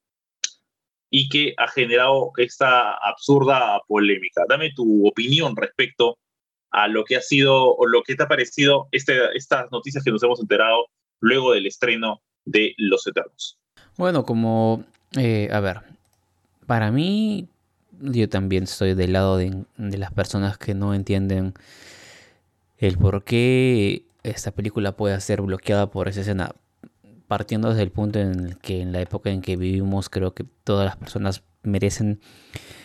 y que ha generado esta absurda polémica. Dame tu opinión respecto a lo que ha sido o lo que te ha parecido este, estas noticias que nos hemos enterado luego del estreno de Los Eternos. Bueno, como, eh, a ver, para mí, yo también estoy del lado de, las personas que no entienden el por qué esta película puede ser bloqueada por esa escena. Partiendo desde el punto en el que en la época en que vivimos creo que todas las personas merecen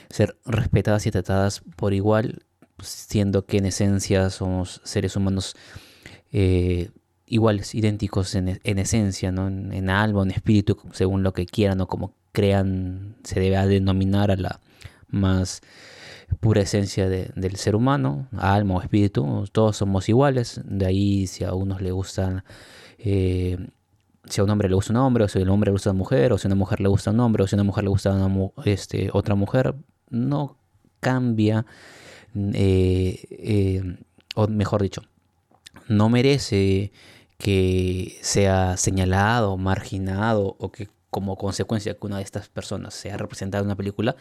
ser respetadas y tratadas por igual, siendo que en esencia somos seres humanos eh, iguales, idénticos en, esencia, ¿no? en, alma, en espíritu, según lo que quieran o como crean, se debe denominar a la más pura esencia del ser humano, alma o espíritu, todos somos iguales, de ahí si a unos le gustan, eh, si a un hombre le gusta un hombre, o si a un hombre le gusta una mujer, o si a una mujer le gusta un hombre, o si a una mujer le gusta este, otra mujer, no cambia, eh, eh, o mejor dicho, no merece que sea señalado, marginado o que como consecuencia que una de estas personas sea representada en una película,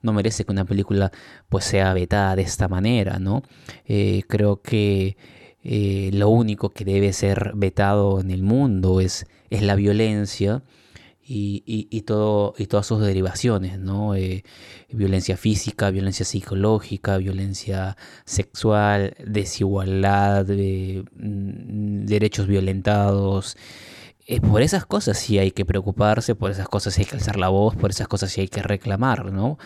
no merece que una película pues sea vetada de esta manera, ¿no? Eh, creo que eh, lo único que debe ser vetado en el mundo es, es la violencia y, todo, y todas sus derivaciones, ¿no? Eh, violencia física, violencia psicológica, violencia sexual, desigualdad, mm, derechos violentados, eh, por esas cosas sí hay que preocuparse, por esas cosas sí hay que alzar la voz, por esas cosas sí hay que reclamar, ¿no?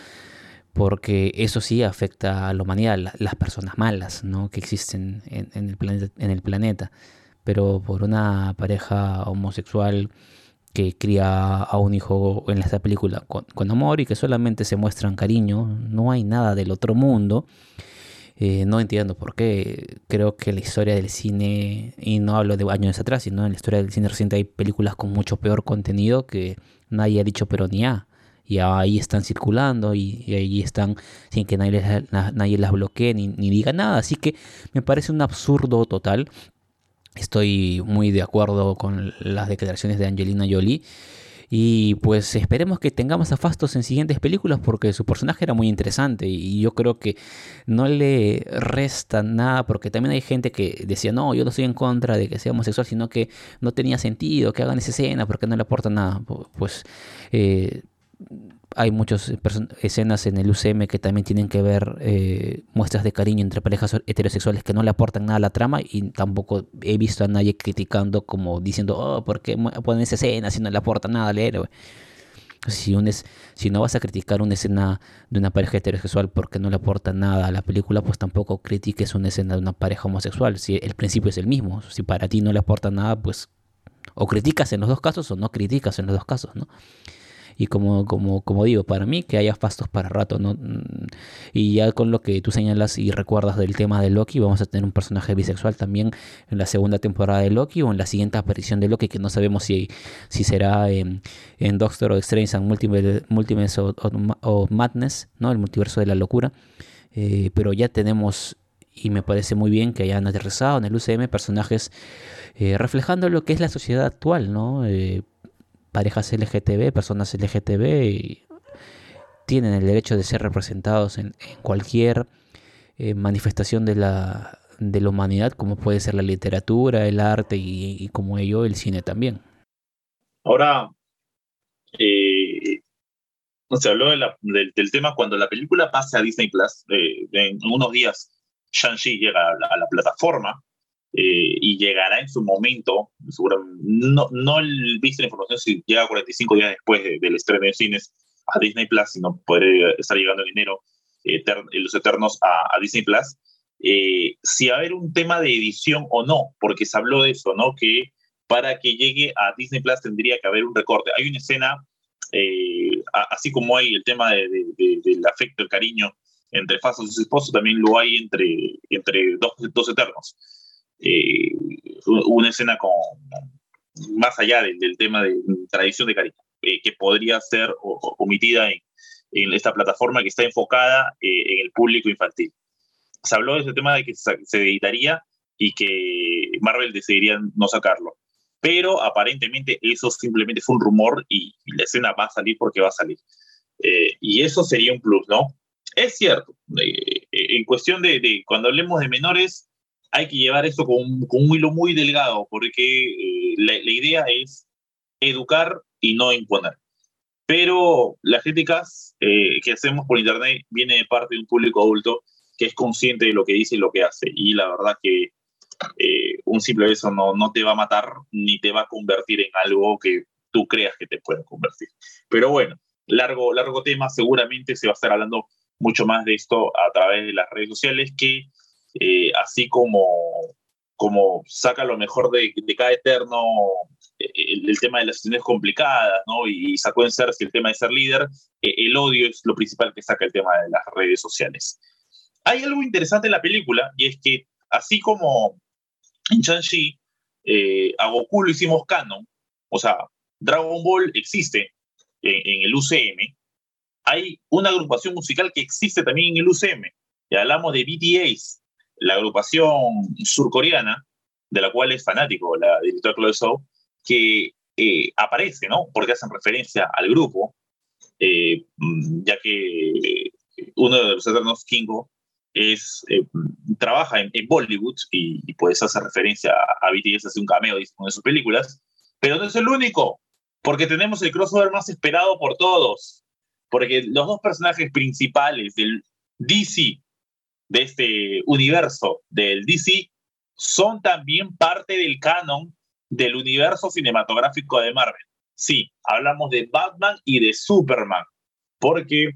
Porque eso sí afecta a la humanidad, las personas malas, ¿no? Que existen en, el planeta, en el planeta. Pero por una pareja homosexual que cría a un hijo en esta película con, amor y que solamente se muestran cariño, no hay nada del otro mundo eh, no entiendo por qué. Creo que la historia del cine, y no hablo de años atrás, sino en la historia del cine reciente hay películas con mucho peor contenido que nadie ha dicho pero ni a. Y ahí están circulando y, ahí están sin que nadie, nadie las bloquee ni, ni diga nada. Así que me parece un absurdo total. Estoy muy de acuerdo con las declaraciones de Angelina Jolie. Y pues esperemos que tengamos a Fastos en siguientes películas porque su personaje era muy interesante y yo creo que no le resta nada porque también hay gente que decía, no, yo no estoy en contra de que sea homosexual, sino que no tenía sentido que hagan esa escena porque no le aporta nada. Pues eh, hay muchas escenas en el UCM que también tienen que ver eh, muestras de cariño entre parejas heterosexuales que no le aportan nada a la trama y tampoco he visto a nadie criticando como diciendo, oh, ¿por qué ponen esa escena si no le aporta nada al héroe? Si, si no vas a criticar una escena de una pareja heterosexual porque no le aporta nada a la película, pues tampoco critiques una escena de una pareja homosexual. Si el principio es el mismo, si para ti no le aporta nada, pues o criticas en los dos casos o no criticas en los dos casos, ¿no? Y como, como, como digo, para mí que haya fastos para rato, ¿no? Mm, y ya con lo que tú señalas y recuerdas del tema de Loki, vamos a tener un personaje bisexual también en la segunda temporada de Loki o en la siguiente aparición de Loki, que no sabemos si, si será en, en Doctor o Strange and Multiverse, o, Madness, ¿no? El multiverso de la locura. Eh, pero ya tenemos y me parece muy bien que hayan aterrizado en el UCM personajes eh, reflejando lo que es la sociedad actual, ¿no? Eh, parejas LGTB, personas LGTB, tienen el derecho de ser representados en, cualquier eh, manifestación de la, de la humanidad, como puede ser la literatura, el arte y, como ello el cine también. Ahora, eh, se habló del, tema cuando la película pase a Disney Plus, eh, en unos días Shang-Chi llega a la plataforma, eh, y llegará en su momento, no, no visto la información si llega 45 días después del estreno de cines a Disney Plus, sino podría estar llegando en enero eh, Los Eternos a, Disney Plus, eh, si va a haber un tema de edición o no, porque se habló de eso, ¿no? Que para que llegue a Disney Plus tendría que haber un recorte. Hay una escena, así como hay el tema de, del afecto, el cariño entre Fasos y su esposo, también lo hay entre, entre dos, dos eternos eh, una escena con, más allá del, tema de tradición de cariño, eh, que podría ser omitida en, esta plataforma que está enfocada eh, en el público infantil. Se habló de ese tema de que se, editaría y que Marvel decidiría no sacarlo. Pero aparentemente eso simplemente fue un rumor y, la escena va a salir porque va a salir. Y eso sería un plus, ¿no? Es cierto, en cuestión de, cuando hablemos de menores, hay que llevar esto con, un hilo muy delgado, porque la, idea es educar y no imponer. Pero las críticas que hacemos por internet viene de parte de un público adulto que es consciente de lo que dice y lo que hace. Y la verdad que eh, un simple beso no, no te va a matar ni te va a convertir en algo que tú creas que te puede convertir. Pero bueno, largo, largo tema, seguramente se va a estar hablando mucho más de esto a través de las redes sociales, que eh, así como, como saca lo mejor de, cada eterno eh, el, tema de las situaciones complicadas, ¿no? Y, sacó en ser si el tema de ser líder, el odio es lo principal que saca el tema de las redes sociales. Hay algo interesante en la película y es que así como en Shang-Chi eh, a Goku lo hicimos canon, o sea, Dragon Ball existe en, el UCM, hay una agrupación musical que existe también en el UCM. Y hablamos de BTS, la agrupación surcoreana, de la cual es fanático la directora Chloe Zhou, que eh, aparece, ¿no? Porque hacen referencia al grupo, eh, mm, ya que uno de los eternos Kingo es, eh, trabaja en, Bollywood y, puedes hacer referencia a, BTS, hace un cameo en una de sus películas, pero no es el único, porque tenemos el crossover más esperado por todos, porque los dos personajes principales del DC, de este universo del DC, son también parte del canon del universo cinematográfico de Marvel. Sí, hablamos de Batman y de Superman, porque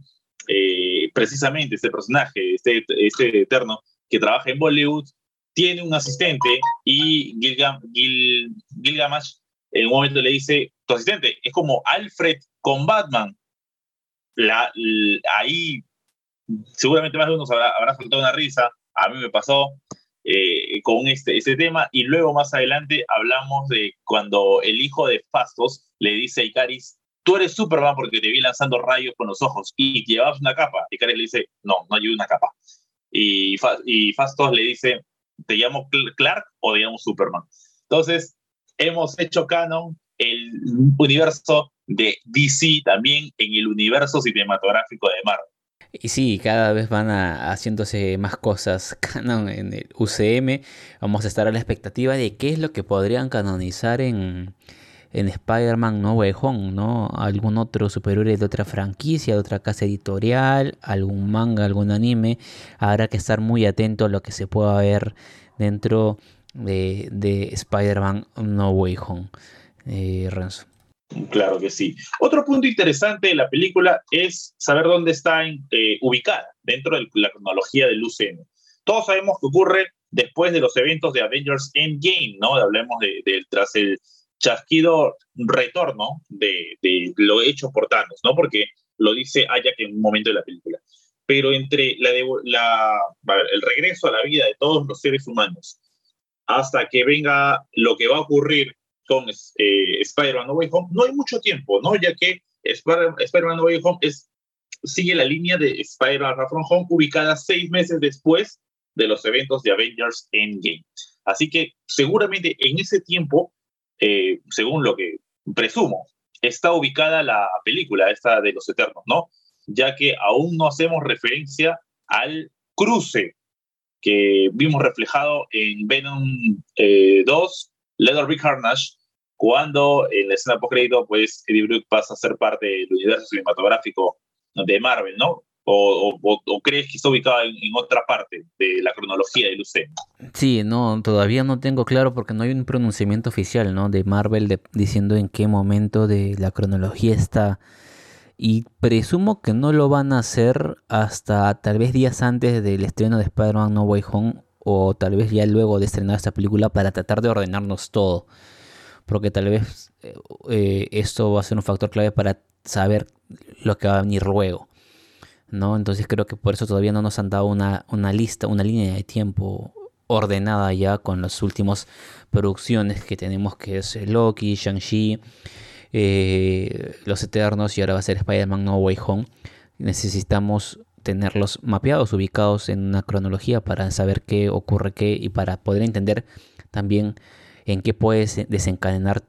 eh, precisamente este personaje, este, este eterno que trabaja en Bollywood, tiene un asistente y Gilgamesh en un momento le dice, tu asistente es como Alfred con Batman. Ahí seguramente más de uno habrá, soltado una risa, a mí me pasó eh, con este, este tema y luego más adelante hablamos de cuando el hijo de Fastos le dice a Icaris, tú eres Superman porque te vi lanzando rayos con los ojos y llevabas una capa. Karen le dice, no, no llevo una capa. Y, y Fastos le dice, ¿te llamo Clark o te llamo Superman? Entonces, hemos hecho canon el universo de DC también en el universo cinematográfico de Marvel. Y sí, cada vez van haciéndose más cosas canon en el UCM. Vamos a estar a la expectativa de qué es lo que podrían canonizar en, en Spider-Man No Way Home, ¿no? Algún otro superhéroe de otra franquicia, de otra casa editorial, algún manga, algún anime. Habrá que estar muy atento a lo que se pueda ver dentro de, Spider-Man No Way Home. Eh. Claro que sí. Otro punto interesante de la película es saber dónde está eh, ubicada dentro de la cronología del UCM. Todos sabemos que ocurre después de los eventos de Avengers Endgame, ¿no? Hablemos de, de tras el chasquido retorno de, lo hecho por Thanos, ¿no? Porque lo dice Ayak en un momento de la película. Pero entre el regreso a la vida de todos los seres humanos hasta que venga lo que va a ocurrir con eh, Spider-Man No Way Home, no hay mucho tiempo, ¿no? Ya que Spider-Man No Way Home es, sigue la línea de Spider-Man From Home ubicada seis meses después de los eventos de Avengers Endgame. Así que seguramente en ese tiempo eh, según lo que presumo, está ubicada la película esta de los Eternos, ¿no? Ya que aún no hacemos referencia al cruce que vimos reflejado en Venom 2, Leather Big Carnage, cuando en la escena post-crédito, pues Eddie Brooke pasa a ser parte del universo cinematográfico de Marvel, ¿no? o, crees que está ubicada en, otra parte de la cronología del UCM? Sí, no, todavía no tengo claro porque no hay un pronunciamiento oficial, ¿no? De Marvel diciendo en qué momento de la cronología está. Y presumo que no lo van a hacer hasta tal vez días antes del estreno de Spider-Man No Way Home o tal vez ya luego de estrenar esta película para tratar de ordenarnos todo. Porque tal vez eh, eh, esto va a ser un factor clave para saber lo que va a venir luego. ¿no? Entonces creo que por eso todavía no nos han dado una, lista, una línea de tiempo ordenada ya con las últimas producciones que tenemos que es Loki, Shang-Chi, eh, Los Eternos y ahora va a ser Spider-Man No Way Home. Necesitamos tenerlos mapeados, ubicados en una cronología para saber qué ocurre qué y para poder entender también en qué puede desencadenar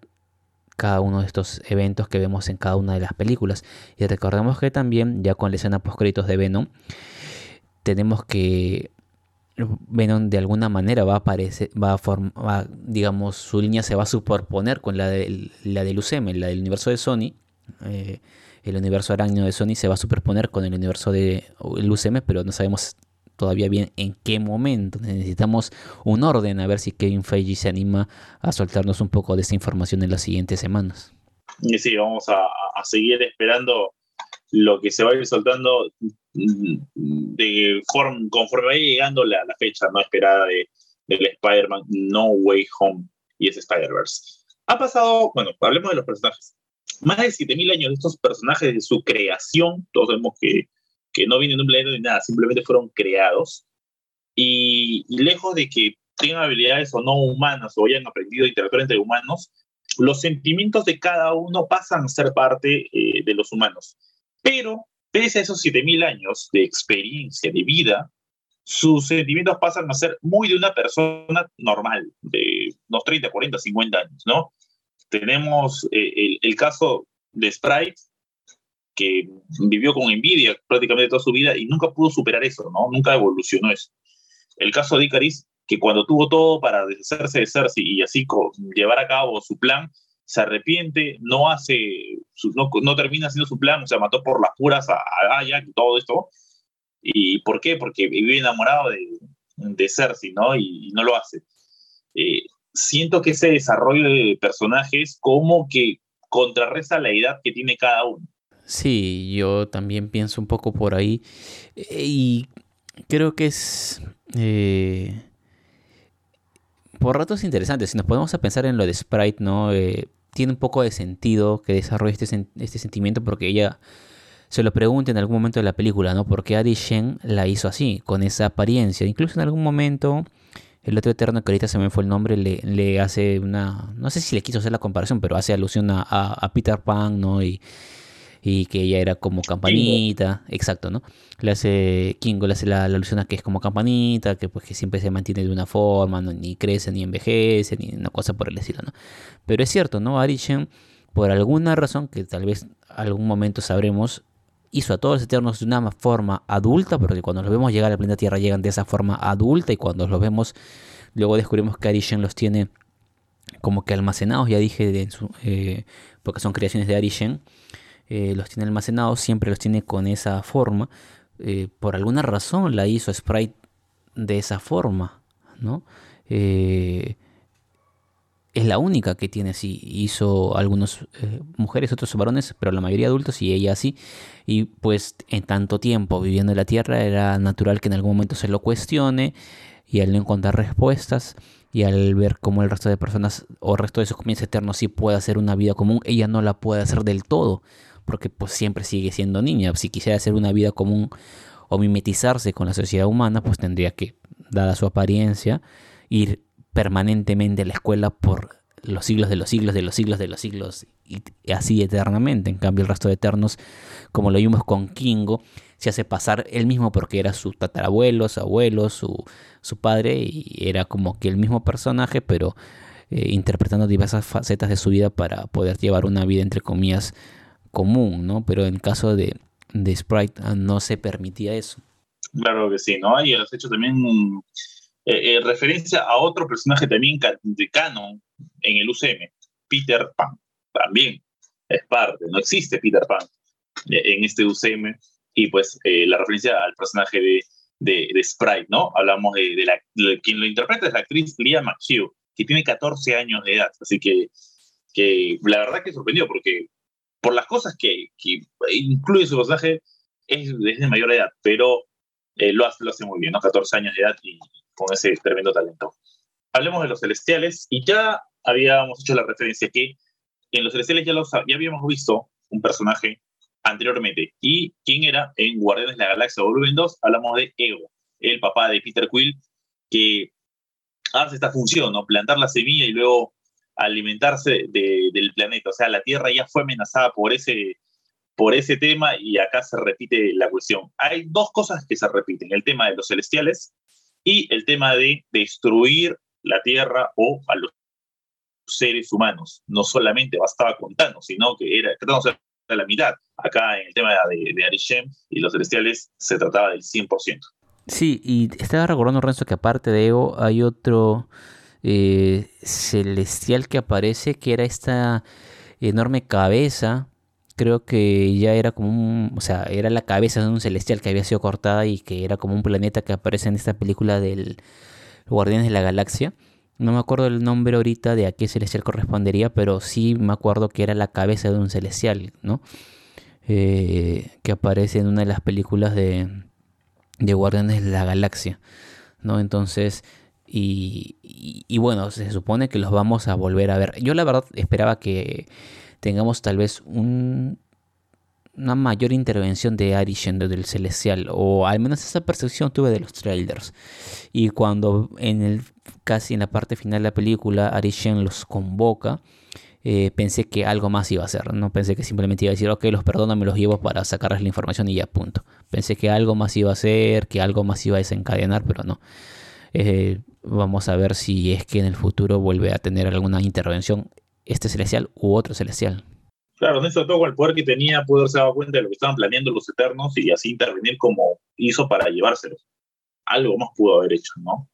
cada uno de estos eventos que vemos en cada una de las películas. Y recordemos que también, ya con la escena post de Venom, tenemos que Venom de alguna manera va a aparecer, va a formar, digamos, su línea se va a superponer con la, de, la UCM, la del universo de Sony. Eh, el universo arácnido de Sony se va a superponer con el universo de el UCM, pero no sabemos todavía bien en qué momento. Necesitamos un orden a ver si Kevin Feige se anima a soltarnos un poco de esta información en las siguientes semanas. Y sí, vamos a, seguir esperando lo que se va a ir soltando de forma, conforme vaya llegando la, la fecha no esperada de, del Spider-Man No Way Home y ese Spider-Verse. Ha pasado, bueno, hablemos de los personajes. Más de 7.000 años de estos personajes, de su creación, todos sabemos que, que no vienen de un planeta ni nada, simplemente fueron creados. Y, lejos de que tengan habilidades o no humanas o hayan aprendido a interactuar entre humanos, los sentimientos de cada uno pasan a ser parte eh, de los humanos. Pero pese a esos 7.000 años de experiencia, de vida, sus sentimientos pasan a ser muy de una persona normal, de unos 30, 40, 50 años, ¿no? Tenemos eh, el, caso de Sprite, que vivió con envidia prácticamente toda su vida y nunca pudo superar eso, ¿no? Nunca evolucionó eso. El caso de Icaris, que cuando tuvo todo para deshacerse de Cersei y así llevar a cabo su plan, se arrepiente, no hace, no, no, termina haciendo su plan, o sea, mató por las puras a, a y todo esto. ¿Y por qué? Porque vive enamorado de, de Cersei, ¿no? Y, no lo hace. Eh, siento que ese desarrollo de personajes como que contrarresta la edad que tiene cada uno. Sí, yo también pienso un poco por ahí. Eh, y creo que es... Eh, por ratos interesantes. Si nos podemos a pensar en lo de Sprite, ¿no? tiene un poco de sentido que desarrolle este, este sentimiento porque ella se lo pregunta en algún momento de la película, ¿no? Porque Adi Shen la hizo así, con esa apariencia. Incluso en algún momento, el otro eterno que ahorita se me fue el nombre, le, le hace una. No sé si le quiso hacer la comparación, pero hace alusión a, a Peter Pan, ¿no? Y y que ella era como campanita, exacto, ¿no? Le hace Kingo le hace la, alusión a que es como campanita, que pues que siempre se mantiene de una forma, ni crece ni envejece, ni una cosa por el estilo, ¿no? Pero es cierto, ¿no? Arishem, por alguna razón que tal vez algún momento sabremos, hizo a todos los eternos de una forma adulta, porque cuando los vemos llegar al planeta Tierra llegan de esa forma adulta y cuando los vemos luego descubrimos que Arishem los tiene como que almacenados, ya dije, eh, porque son creaciones de Arishem eh, los tiene almacenados, siempre los tiene con esa forma. Eh, por alguna razón la hizo Sprite de esa forma, ¿no? Eh, es la única que tiene así. Hizo algunas mujeres, otros varones, pero la mayoría adultos y ella así. Y pues en tanto tiempo viviendo en la Tierra era natural que en algún momento se lo cuestione y al no encontrar respuestas y al ver cómo el resto de personas o el resto de sus comienzos eternos sí puede hacer una vida común, ella no la puede hacer del todo porque pues siempre sigue siendo niña. Si quisiera hacer una vida común o mimetizarse con la sociedad humana, pues tendría que, dada su apariencia, ir permanentemente la escuela por los siglos de los siglos de los siglos de los siglos y así eternamente. En cambio, el resto de eternos, como lo vimos con Kingo, se hace pasar él mismo porque era su tatarabuelo, su abuelo, su, su padre y era como que el mismo personaje, pero eh, interpretando diversas facetas de su vida para poder llevar una vida entre comillas común, ¿no? Pero en el caso de, Sprite ah, no se permitía eso. Claro que sí, ¿no? Y has hecho también eh, eh, referencia a otro personaje también de canon en el UCM, Peter Pan. También es parte, no existe Peter Pan eh, en este UCM. Y pues la referencia al personaje de, de, Sprite, ¿no? Hablamos de, de la, quien lo interpreta es la actriz Leah McHugh, que tiene 14 años de edad. Así que, que la verdad que sorprendió porque por las cosas que, que incluye su personaje, es, de mayor edad, pero eh, lo, hace, lo hace muy bien, ¿no? 14 años de edad y con ese tremendo talento. Hablemos de los celestiales y ya habíamos hecho la referencia que en los celestiales ya, los, ya habíamos visto un personaje anteriormente. ¿Y quién era? En Guardianes de la Galaxia Volumen 2 hablamos de Ego, el papá de Peter Quill, que hace esta función, ¿no? Plantar la semilla y luego alimentarse del planeta. O sea, la Tierra ya fue amenazada por ese, por ese tema y acá se repite la cuestión. Hay dos cosas que se repiten, el tema de los celestiales y el tema de destruir la Tierra o a los seres humanos. No solamente bastaba con Thanos, sino que era, tratamos de la mitad. Acá en el tema de, de Arishem y los celestiales se trataba del 100%. Sí, y estaba recordando, Renzo, que aparte de Ego hay otro eh, celestial que aparece, que era esta enorme cabeza. Creo que ya era como un, o sea, era la cabeza de un celestial que había sido cortada y que era como un planeta que aparece en esta película del Guardianes de la Galaxia. No me acuerdo el nombre ahorita de a qué celestial correspondería, pero sí me acuerdo que era la cabeza de un celestial, ¿no? Eh, que aparece en una de las películas de, de Guardianes de la Galaxia, ¿no? Entonces, y, bueno, se supone que los vamos a volver a ver. Yo la verdad esperaba que tengamos tal vez un, una mayor intervención de Arishen del Celestial, o al menos esa percepción tuve de los trailers. Y cuando en el casi en la parte final de la película Arishen los convoca, eh, pensé que algo más iba a hacer. No pensé que simplemente iba a decir, ok, los perdono, me los llevo para sacarles la información y ya, punto. Pensé que algo más iba a hacer, que algo más iba a desencadenar, pero no. Eh, vamos a ver si es que en el futuro vuelve a tener alguna intervención este celestial u otro celestial. Claro, eso todo el poder que tenía, pudo haberse dado cuenta de lo que estaban planeando los Eternos y así intervenir como hizo para llevárselos. Algo más pudo haber hecho, ¿no?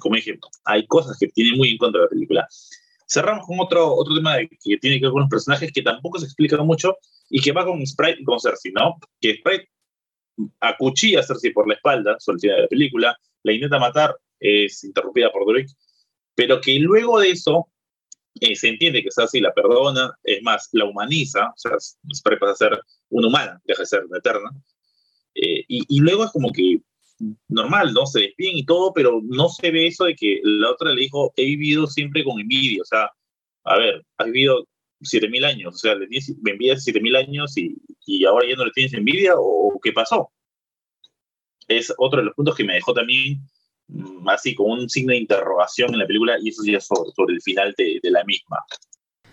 Como dije, hay cosas que tienen muy en contra de la película. Cerramos con otro, otro tema que tiene que ver con los personajes que tampoco se explica mucho y que va con Sprite y con Cersei, ¿no? Que Sprite acuchilla a Cersei por la espalda, final de la película, la intenta matar, es interrumpida por Drake, pero que luego de eso eh, se entiende que Cersei la perdona, es más, la humaniza, o sea, Sprite pasa a ser una humana, deja de ser una eterna, eh, y, y, luego es como que normal, ¿no? Se despiden y todo, pero no se ve eso de que la otra le dijo, he vivido siempre con envidia, o sea, a ver, has vivido 7.000 años, o sea, le tienes, me envidias 7.000 años y, y, ahora ya no le tienes envidia, o qué pasó. Es otro de los puntos que me dejó también así como un signo de interrogación en la película y eso ya sobre, el final de, de la misma.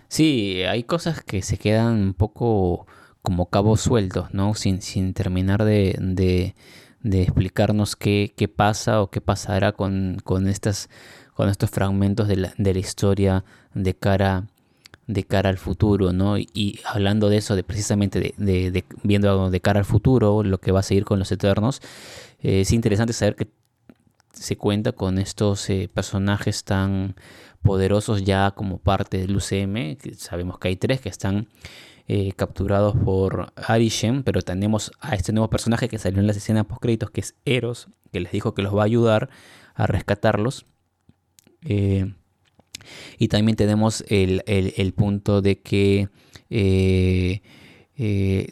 Sí, hay cosas que se quedan un poco como cabos sueltos, ¿no? Sin, sin terminar de, de explicarnos qué, qué, pasa o qué pasará con, con, estas, con estos fragmentos de la, de la, historia de cara, de cara al futuro, ¿no? Y, hablando de eso, de precisamente de, viendo de cara al futuro, lo que va a seguir con los Eternos, eh, es interesante saber que se cuenta con estos eh, personajes tan poderosos ya como parte del UCM, sabemos que hay tres que están eh, capturados por Arishem, pero tenemos a este nuevo personaje que salió en las escenas post créditos, que es Eros, que les dijo que los va a ayudar a rescatarlos. Eh, y también tenemos el, el, punto de que eh,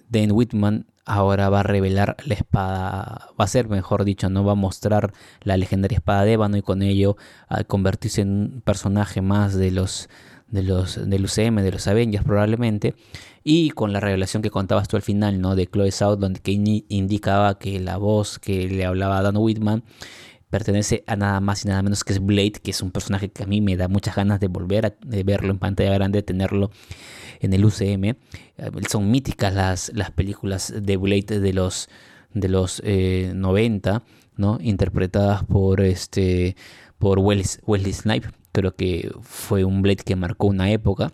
Dan Whitman ahora va a revelar la espada, va a ser, mejor dicho, no va a mostrar la legendaria espada de Ébano y con ello a convertirse en un personaje más de los de los del UCM, de los Avengers probablemente, y con la revelación que contabas tú al final, ¿no? De Chloe South, donde que indicaba que la voz que le hablaba a Dan Whitman pertenece a nada más y nada menos que es Blade, que es un personaje que a mí me da muchas ganas de volver a verlo en pantalla grande, tenerlo en el UCM. Eh, son míticas las, las películas de Blade de los, de los 90, eh, ¿no? interpretadas por, este, por Wesley, Snipe. Creo que fue un Blade que marcó una época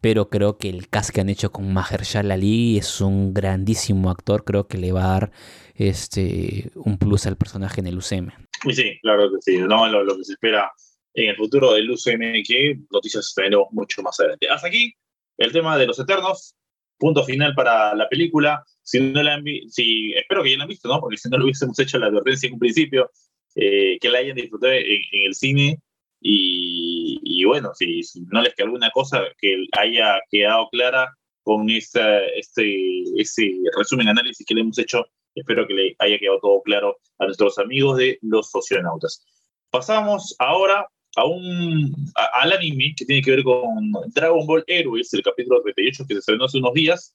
pero creo que el cast que han hecho con Mahershala Ali es un grandísimo actor, creo que le va a dar este, un plus al personaje en el UCM. Sí, claro que sí, no, lo, que se espera en el futuro del UCM, que noticias tenemos mucho más adelante. Hasta aquí el tema de los Eternos, punto final para la película. Si no la han si, espero que ya la han visto, ¿no? Porque si no lo hubiésemos hecho la advertencia en un principio, eh, que la hayan disfrutado en, el cine. Y, y bueno, si, no les queda alguna cosa que haya quedado clara con esta, este, ese resumen análisis que le hemos hecho, espero que le haya quedado todo claro a nuestros amigos de los socionautas. Pasamos ahora a un, al anime que tiene que ver con Dragon Ball Heroes, el capítulo 38 que se estrenó hace unos días,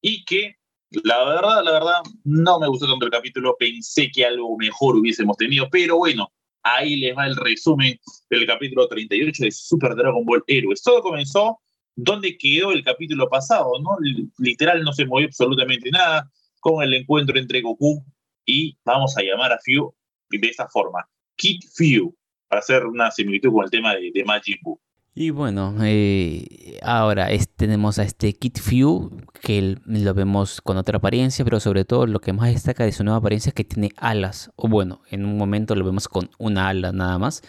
y que la verdad, la verdad, no me gustó tanto el capítulo, pensé que algo mejor hubiésemos tenido, pero bueno, ahí les va el resumen del capítulo 38 de Super Dragon Ball Heroes. Todo comenzó donde quedó el capítulo pasado, ¿no? Literal no se movió absolutamente nada con el encuentro entre Goku y vamos a llamar a Fu de esta forma, Kid Fu, para hacer una similitud con el tema de, de Majin Buu. Y bueno, eh, ahora tenemos a este Kid Few, que lo vemos con otra apariencia, pero sobre todo lo que más destaca de su nueva apariencia es que tiene alas, o bueno, en un momento lo vemos con una ala nada más.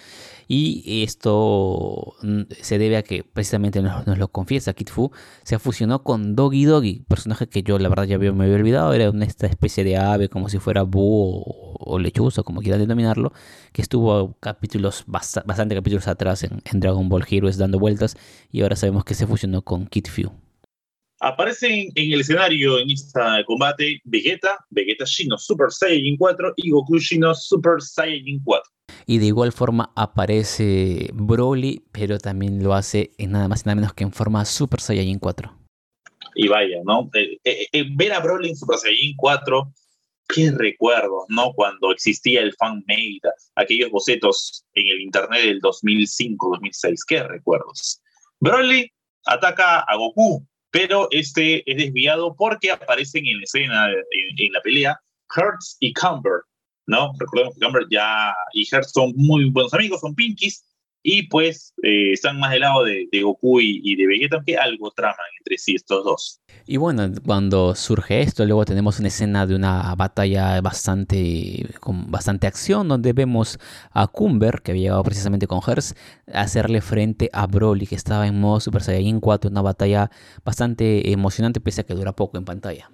Y esto mm, se debe a que precisamente nos, lo confiesa Kid Fu, se fusionó con Doggy Doggy, personaje que yo la verdad ya me había olvidado, era una, esta especie de ave como si fuera búho o, lechuza, como quieran denominarlo, que estuvo capítulos, bastante capítulos atrás en, en Dragon Ball Heroes dando vueltas y ahora sabemos que se fusionó con Kid Few. Aparecen en el escenario en este combate Vegeta, Vegeta Shino Super Saiyan 4 y Goku Shino Super Saiyan 4. Y de igual forma aparece Broly, pero también lo hace en nada más y nada menos que en forma Super Saiyan 4. Y vaya, ¿no? Eh, eh, eh, ver a Broly en Super Saiyan 4 qué recuerdos, ¿no? Cuando existía el fan-made, aquellos bocetos en el internet del 2005, 2006, qué recuerdos. Broly ataca a Goku, pero este es desviado porque aparecen en la escena, en, la pelea, Hertz y Camber, ¿no? Recordemos que Camber ya y Hertz son muy buenos amigos, son pinkies, y pues eh, están más del lado de, Goku y, de Vegeta, aunque algo traman entre sí estos dos. Y bueno, cuando surge esto, luego tenemos una escena de una batalla bastante con bastante acción, donde vemos a Kumber, que había llegado precisamente con Hertz, hacerle frente a Broly, que estaba en modo Super Saiyan 4, una batalla bastante emocionante, pese a que dura poco en pantalla.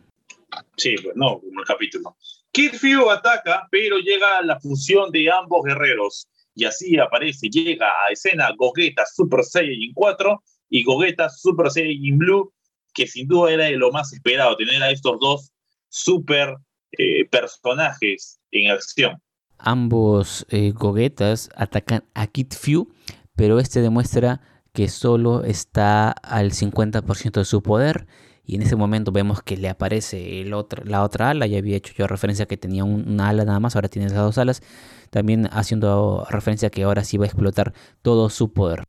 Sí, pues no, como el capítulo. Kid Fiu ataca, pero llega la fusión de ambos guerreros y así aparece, llega a escena Gogeta Super Saiyan 4 y Gogeta Super Saiyan Blue, que sin duda era de lo más esperado, tener a estos dos super eh, personajes en acción. Ambos eh, Gogetas atacan a Kid Few, pero este demuestra que solo está al 50% de su poder y en ese momento vemos que le aparece el otro, la otra ala, ya había hecho yo referencia que tenía una ala nada más, ahora tiene las dos alas, también haciendo referencia que ahora sí va a explotar todo su poder.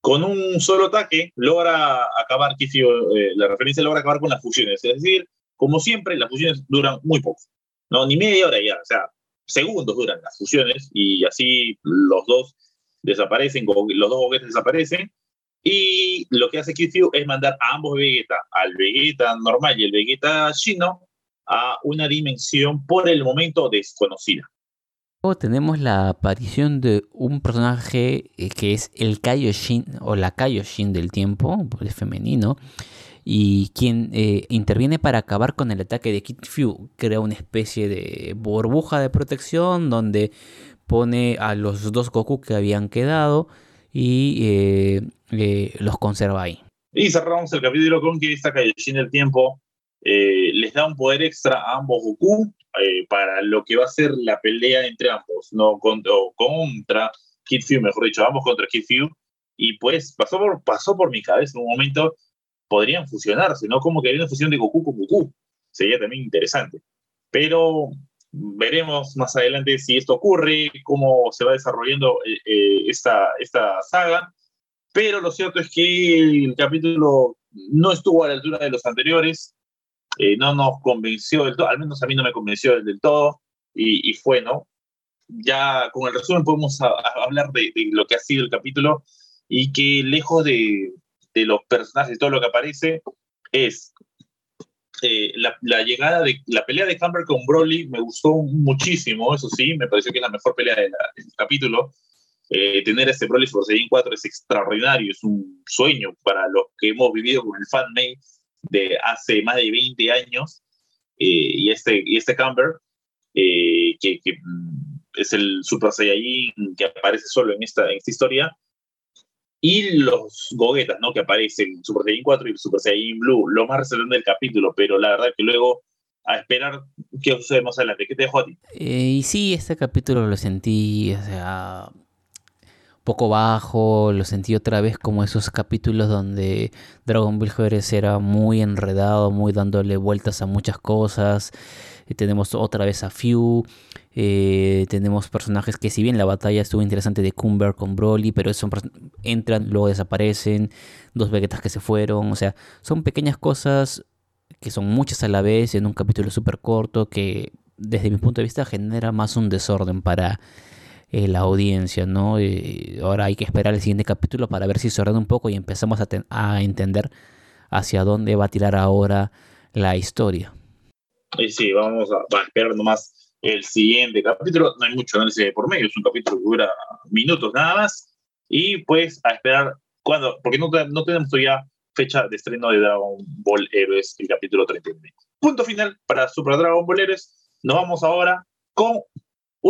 Con un solo ataque logra acabar, eh, la referencia logra acabar con las fusiones, es decir, como siempre, las fusiones duran muy poco, no ni media hora ya, o sea, segundos duran las fusiones y así los dos desaparecen, los dos boquetes desaparecen y lo que hace Kid es mandar a ambos Vegeta, al Vegeta normal y el Vegeta chino, a una dimensión por el momento desconocida. Luego tenemos la aparición de un personaje eh, que es el Kaioshin o la Kaioshin del tiempo, es femenino, y quien eh, interviene para acabar con el ataque de Kid Fu. Crea una especie de burbuja de protección donde pone a los dos Goku que habían quedado y eh, eh, los conserva ahí. Y cerramos el capítulo con que esta Kaioshin del tiempo eh, les da un poder extra a ambos Goku para lo que va a ser la pelea entre ambos, no contra, contra Kid Fu, mejor dicho, ambos contra Kid Fu. Y pues pasó por, pasó por mi cabeza en un momento, podrían fusionarse, ¿no? Como que hay una fusión de Goku con Goku. Sería también interesante. Pero veremos más adelante si esto ocurre, cómo se va desarrollando eh, eh, esta, esta saga. Pero lo cierto es que el capítulo no estuvo a la altura de los anteriores, eh, no nos convenció del todo, al menos a mí no me convenció del todo, y, fue, ¿no? Ya con el resumen podemos hablar de, lo que ha sido el capítulo y que lejos de, de los personajes, de todo lo que aparece, es eh, la, llegada de la pelea de Camber con Broly me gustó muchísimo, eso sí, me pareció que es la mejor pelea del capítulo. Eh, tener ese Broly Super Saiyan 4 es extraordinario, es un sueño para los que hemos vivido con el fanmade de hace más de 20 años. Eh, y, este, y este Camber, que, que, mm, es el Super Saiyan que aparece solo en esta, en esta historia, y los goguetas, ¿no? Que aparecen Super Saiyan 4 y Super Saiyan Blue, lo más resaltante del capítulo, pero la verdad que luego a esperar qué sucede más adelante. ¿Qué te dejó a ti? Eh, y sí, este capítulo lo sentí, o sea, poco bajo, lo sentí otra vez como esos capítulos donde Dragon Ball GBS era muy enredado, muy dándole vueltas a muchas cosas. Y tenemos otra vez a Few. Eh, tenemos personajes que si bien la batalla estuvo interesante de Cumber con Broly, pero son, entran, luego desaparecen, dos Vegetas que se fueron, o sea, son pequeñas cosas que son muchas a la vez en un capítulo súper corto que desde mi punto de vista genera más un desorden para eh, la audiencia, ¿no? ahora hay que esperar el siguiente capítulo para ver si se ordena un poco y empezamos a, entender hacia dónde va a tirar ahora la historia. Sí, vamos a, a esperar nomás el siguiente capítulo. No hay mucho análisis por medio, es un capítulo que dura minutos nada más. Y pues a esperar cuando, porque no, no tenemos todavía fecha de estreno de Dragon Ball Heroes, el capítulo 39. Punto final para Super Dragon Ball Heroes. Nos vamos ahora con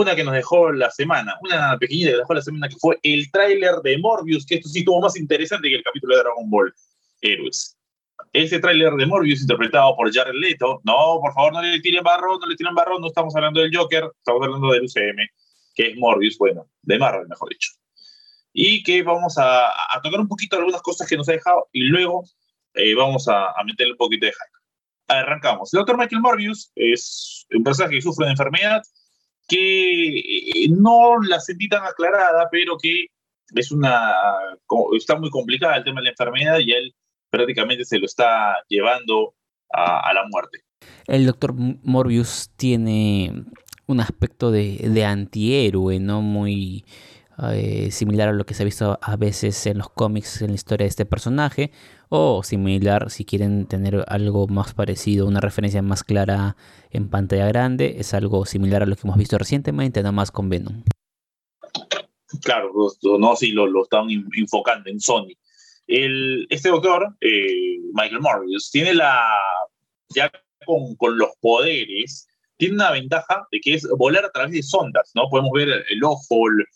una que nos dejó la semana, una pequeñita que dejó la semana, que fue el tráiler de Morbius, que esto sí tuvo más interesante que el capítulo de Dragon Ball Heroes. Ese tráiler de Morbius interpretado por Jared Leto, no, por favor, no le tiren barro, no le tiren barro, no estamos hablando del Joker, estamos hablando del UCM, que es Morbius, bueno, de Marvel, mejor dicho. Y que vamos a, tocar un poquito algunas cosas que nos ha dejado y luego eh, vamos a, a meterle un poquito de hype. Arrancamos. El doctor Michael Morbius es un personaje que sufre de enfermedad que eh, no la sentí tan aclarada, pero que es una, está muy complicada el tema de la enfermedad y él prácticamente se lo está llevando a, la muerte. El doctor Morbius tiene un aspecto de, de antihéroe, ¿no? Muy eh, similar a lo que se ha visto a veces en los cómics en la historia de este personaje, o similar si quieren tener algo más parecido, una referencia más clara en pantalla grande, es algo similar a lo que hemos visto recientemente, nada más con Venom. Claro, no, si lo, lo están enfocando en Sony. El, este doctor, eh, Michael Morbius, tiene la, ya con, con, los poderes, tiene una ventaja de que es volar a través de sondas, ¿no? Podemos ver el, ojo, el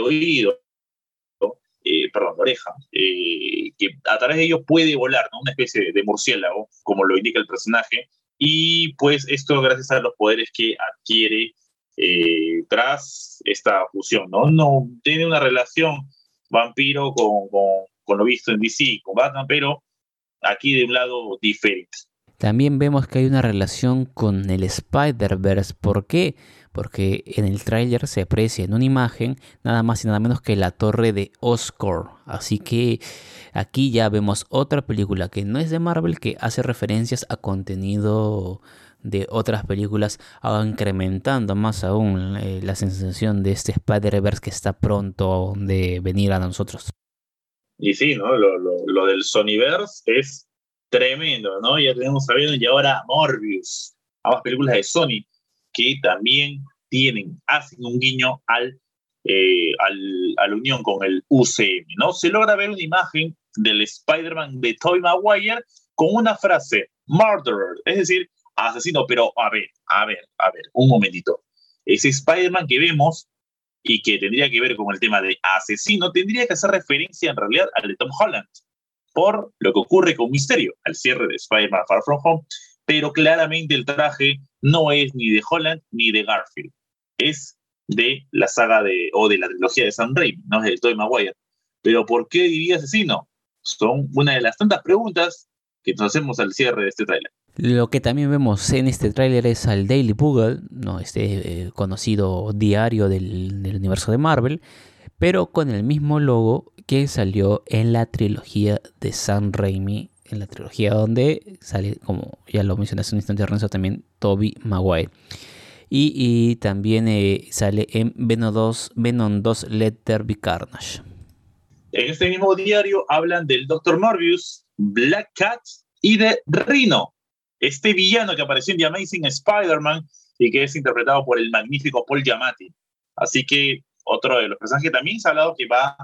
oído, eh, perdón, la oreja, eh, que a través de ellos puede volar, una especie de murciélago, como lo indica el personaje, y pues esto gracias a los poderes que adquiere eh, tras esta fusión, ¿no? No tiene una relación vampiro con, con, con, lo visto en DC, con Batman, pero aquí de un lado diferente. También vemos que hay una relación con el Spider-Verse. ¿Por qué? porque en el tráiler se aprecia en una imagen nada más y nada menos que la torre de Oscar. Así que aquí ya vemos otra película que no es de Marvel que hace referencias a contenido de otras películas, incrementando más aún eh, la sensación de este Spider-Verse que está pronto de venir a nosotros. Y sí, ¿no? Lo, lo, del Sonyverse es tremendo, ¿no? Ya tenemos sabiendo y ahora Morbius, ambas películas de Sony que también tienen, hacen un guiño al, eh, al, a la unión con el UCM, ¿no? Se logra ver una imagen del Spider-Man de Tobey Maguire con una frase, murderer, es decir, asesino, pero a ver, a ver, a ver, un momentito. Ese Spider-Man que vemos y que tendría que ver con el tema de asesino, tendría que hacer referencia en realidad al de Tom Holland, por lo que ocurre con Misterio, al cierre de Spider-Man Far From Home, pero claramente el traje no es ni de Holland ni de Garfield, es de la saga de, o de la trilogía de Sam Raimi, no es de Tobey Maguire. Pero ¿por qué diría asesino? Son una de las tantas preguntas que nos hacemos al cierre de este tráiler. Lo que también vemos en este tráiler es al Daily Bugle, ¿no? este eh, conocido diario del, del, universo de Marvel, pero con el mismo logo que salió en la trilogía de Sam Raimi en la trilogía donde sale, como ya lo mencioné hace un instante, Renzo, también Toby Maguire. Y, también eh, sale en Venom 2, Venom 2 Let Be Carnage. En este mismo diario hablan del Dr. Morbius, Black Cat y de Rhino, este villano que apareció en The Amazing Spider-Man y que es interpretado por el magnífico Paul Giamatti. Así que otro de los personajes que también se ha hablado que va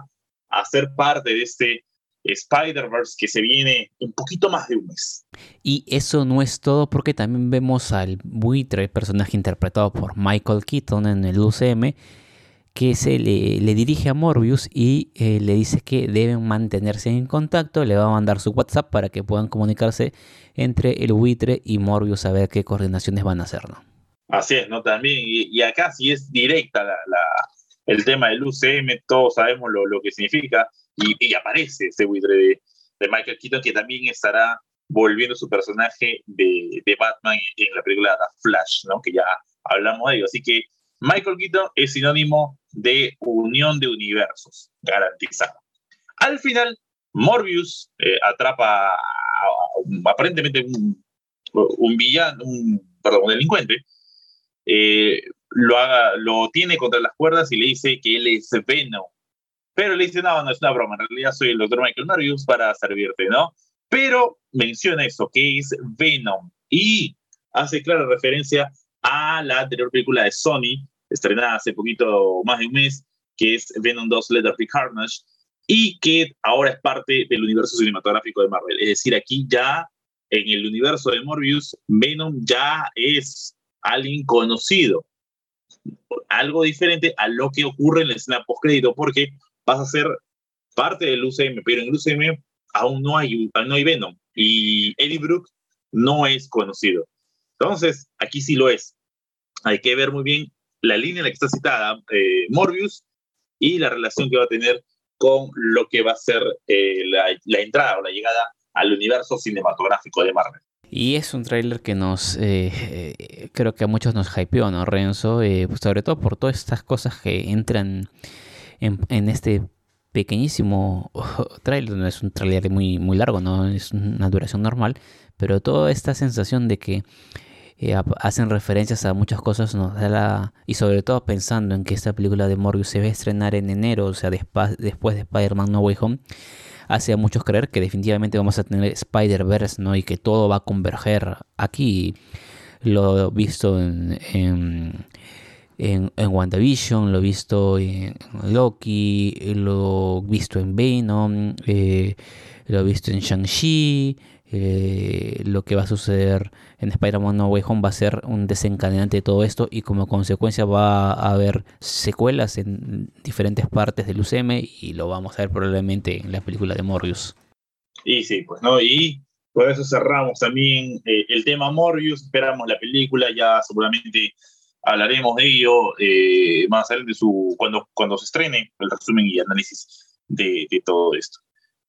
a ser parte de este Spider-Verse que se viene un poquito más de un mes. Y eso no es todo porque también vemos al buitre, personaje interpretado por Michael Keaton en el UCM, que se le, dirige a Morbius y eh, le dice que deben mantenerse en contacto, le va a mandar su WhatsApp para que puedan comunicarse entre el buitre y Morbius a ver qué coordinaciones van a hacer, ¿no? Así es, ¿no? También, y, acá sí es directa la, el tema del UCM, todos sabemos lo, lo que significa, y, aparece ese buitre de, Michael Keaton que también estará volviendo su personaje de, de Batman en, la película The Flash, ¿no? que ya hablamos de ello. Así que Michael Keaton es sinónimo de unión de universos, garantizado. Al final, Morbius eh, atrapa aparentemente un, un, villano, un, perdón, un delincuente, eh, lo, haga, lo tiene contra las cuerdas y le dice que él es Venom. Pero le dice, no, no es una broma, en realidad soy el doctor Michael Marius para servirte, ¿no? Pero menciona eso, que es Venom. Y hace clara referencia a la anterior película de Sony, estrenada hace poquito más de un mes, que es Venom 2 Leatherface Carnage, y que ahora es parte del universo cinematográfico de Marvel. Es decir, aquí ya en el universo de Morbius, Venom ya es alguien conocido. Algo diferente a lo que ocurre en la escena post-crédito, porque pasa a ser parte del UCM, pero en el UCM aún no hay, no hay Venom. Y Eddie Brooke no es conocido. Entonces, aquí sí lo es. Hay que ver muy bien la línea en la que está citada eh, Morbius y la relación que va a tener con lo que va a ser eh, la, entrada o la llegada al universo cinematográfico de Marvel. Y es un tráiler que nos, eh, creo que a muchos nos hypeó, ¿no, Renzo? Pues sobre todo por todas estas cosas que entran en, este pequeñísimo tráiler, no es un tráiler muy, muy largo, no es una duración normal, pero toda esta sensación de que eh, hacen referencias a muchas cosas nos da la... y sobre todo pensando en que esta película de Morbius se va a estrenar en enero, o sea, después de Spider-Man No Way Home, hace a muchos creer que definitivamente vamos a tener Spider-Verse, ¿no? Y que todo va a converger aquí. Lo visto en en, en WandaVision, lo he visto en Loki, lo visto en Venom, eh, lo he visto en Shang-Chi. Eh, lo que va a suceder en Spider-Man No Way Home va a ser un desencadenante de todo esto y como consecuencia va a haber secuelas en diferentes partes del UCM y lo vamos a ver probablemente en la película de Morbius. Y sí, pues no, y por eso cerramos también eh, el tema Morbius, esperamos la película, ya seguramente hablaremos de ello eh, más adelante su, cuando, cuando se estrene el resumen y análisis de, de, todo esto.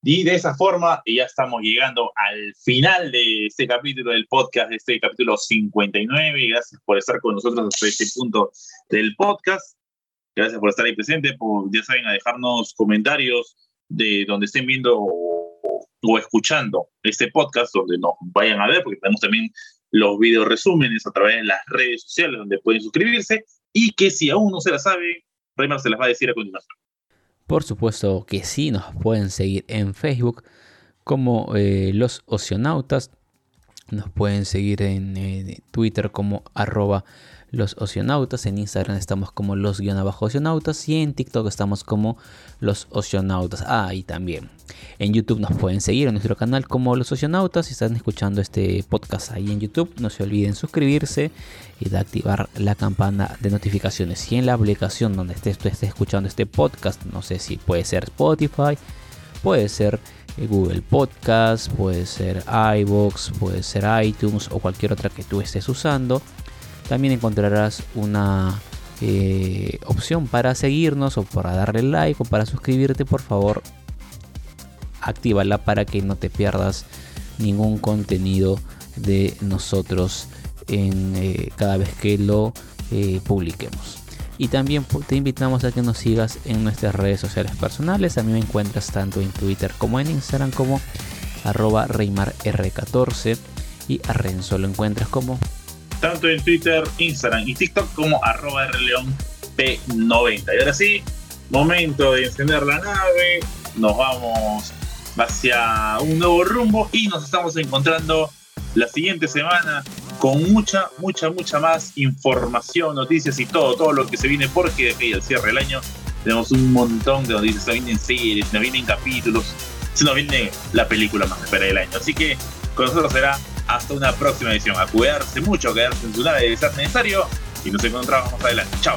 Y de esa forma ya estamos llegando al final de este capítulo del podcast, de este capítulo 59. Gracias por estar con nosotros hasta este punto del podcast. Gracias por estar ahí presente, por, ya saben, a dejarnos comentarios de donde estén viendo o, escuchando este podcast, donde nos vayan a ver, porque tenemos también los video resúmenes a través de las redes sociales donde pueden suscribirse y que si aún no se la sabe, Raymar se las va a decir a continuación. Por supuesto que sí, nos pueden seguir en Facebook como eh, los oceanautas, nos pueden seguir en eh, Twitter como arroba los oceanautas. En Instagram estamos como los guion abajo oceanautas y en TikTok estamos como los oceanautas. Ah, y también en YouTube nos pueden seguir en nuestro canal como los oceanautas. Si están escuchando este podcast ahí en YouTube, no se olviden suscribirse y de activar la campana de notificaciones. Y en la aplicación donde esté, esté escuchando este podcast, no sé si puede ser Spotify, puede ser eh, Google Podcast, puede ser iBox, puede ser iTunes o cualquier otra que tú estés usando. También encontrarás una eh, opción para seguirnos o para darle like o para suscribirte. Por favor, actívala para que no te pierdas ningún contenido de nosotros en, eh, cada vez que lo eh, publiquemos. Y también te invitamos a que nos sigas en nuestras redes sociales personales. A mí me encuentras tanto en Twitter como en Instagram como arroba ReymarR14 y a Renzo lo encuentras como tanto en Twitter, Instagram y TikTok como arroba P90. Y ahora sí, momento de encender la nave, nos vamos hacia un nuevo rumbo y nos estamos encontrando la siguiente semana con mucha, mucha, mucha más información, noticias y todo, todo lo que se viene porque de aquí al cierre del año tenemos un montón de noticias, se vienen series, se vienen capítulos, se nos viene la película más espera del año. Así que con nosotros será hasta una próxima edición. A cuidarse mucho, quedarse en su nave de ser necesario y nos encontramos más adelante. Chao.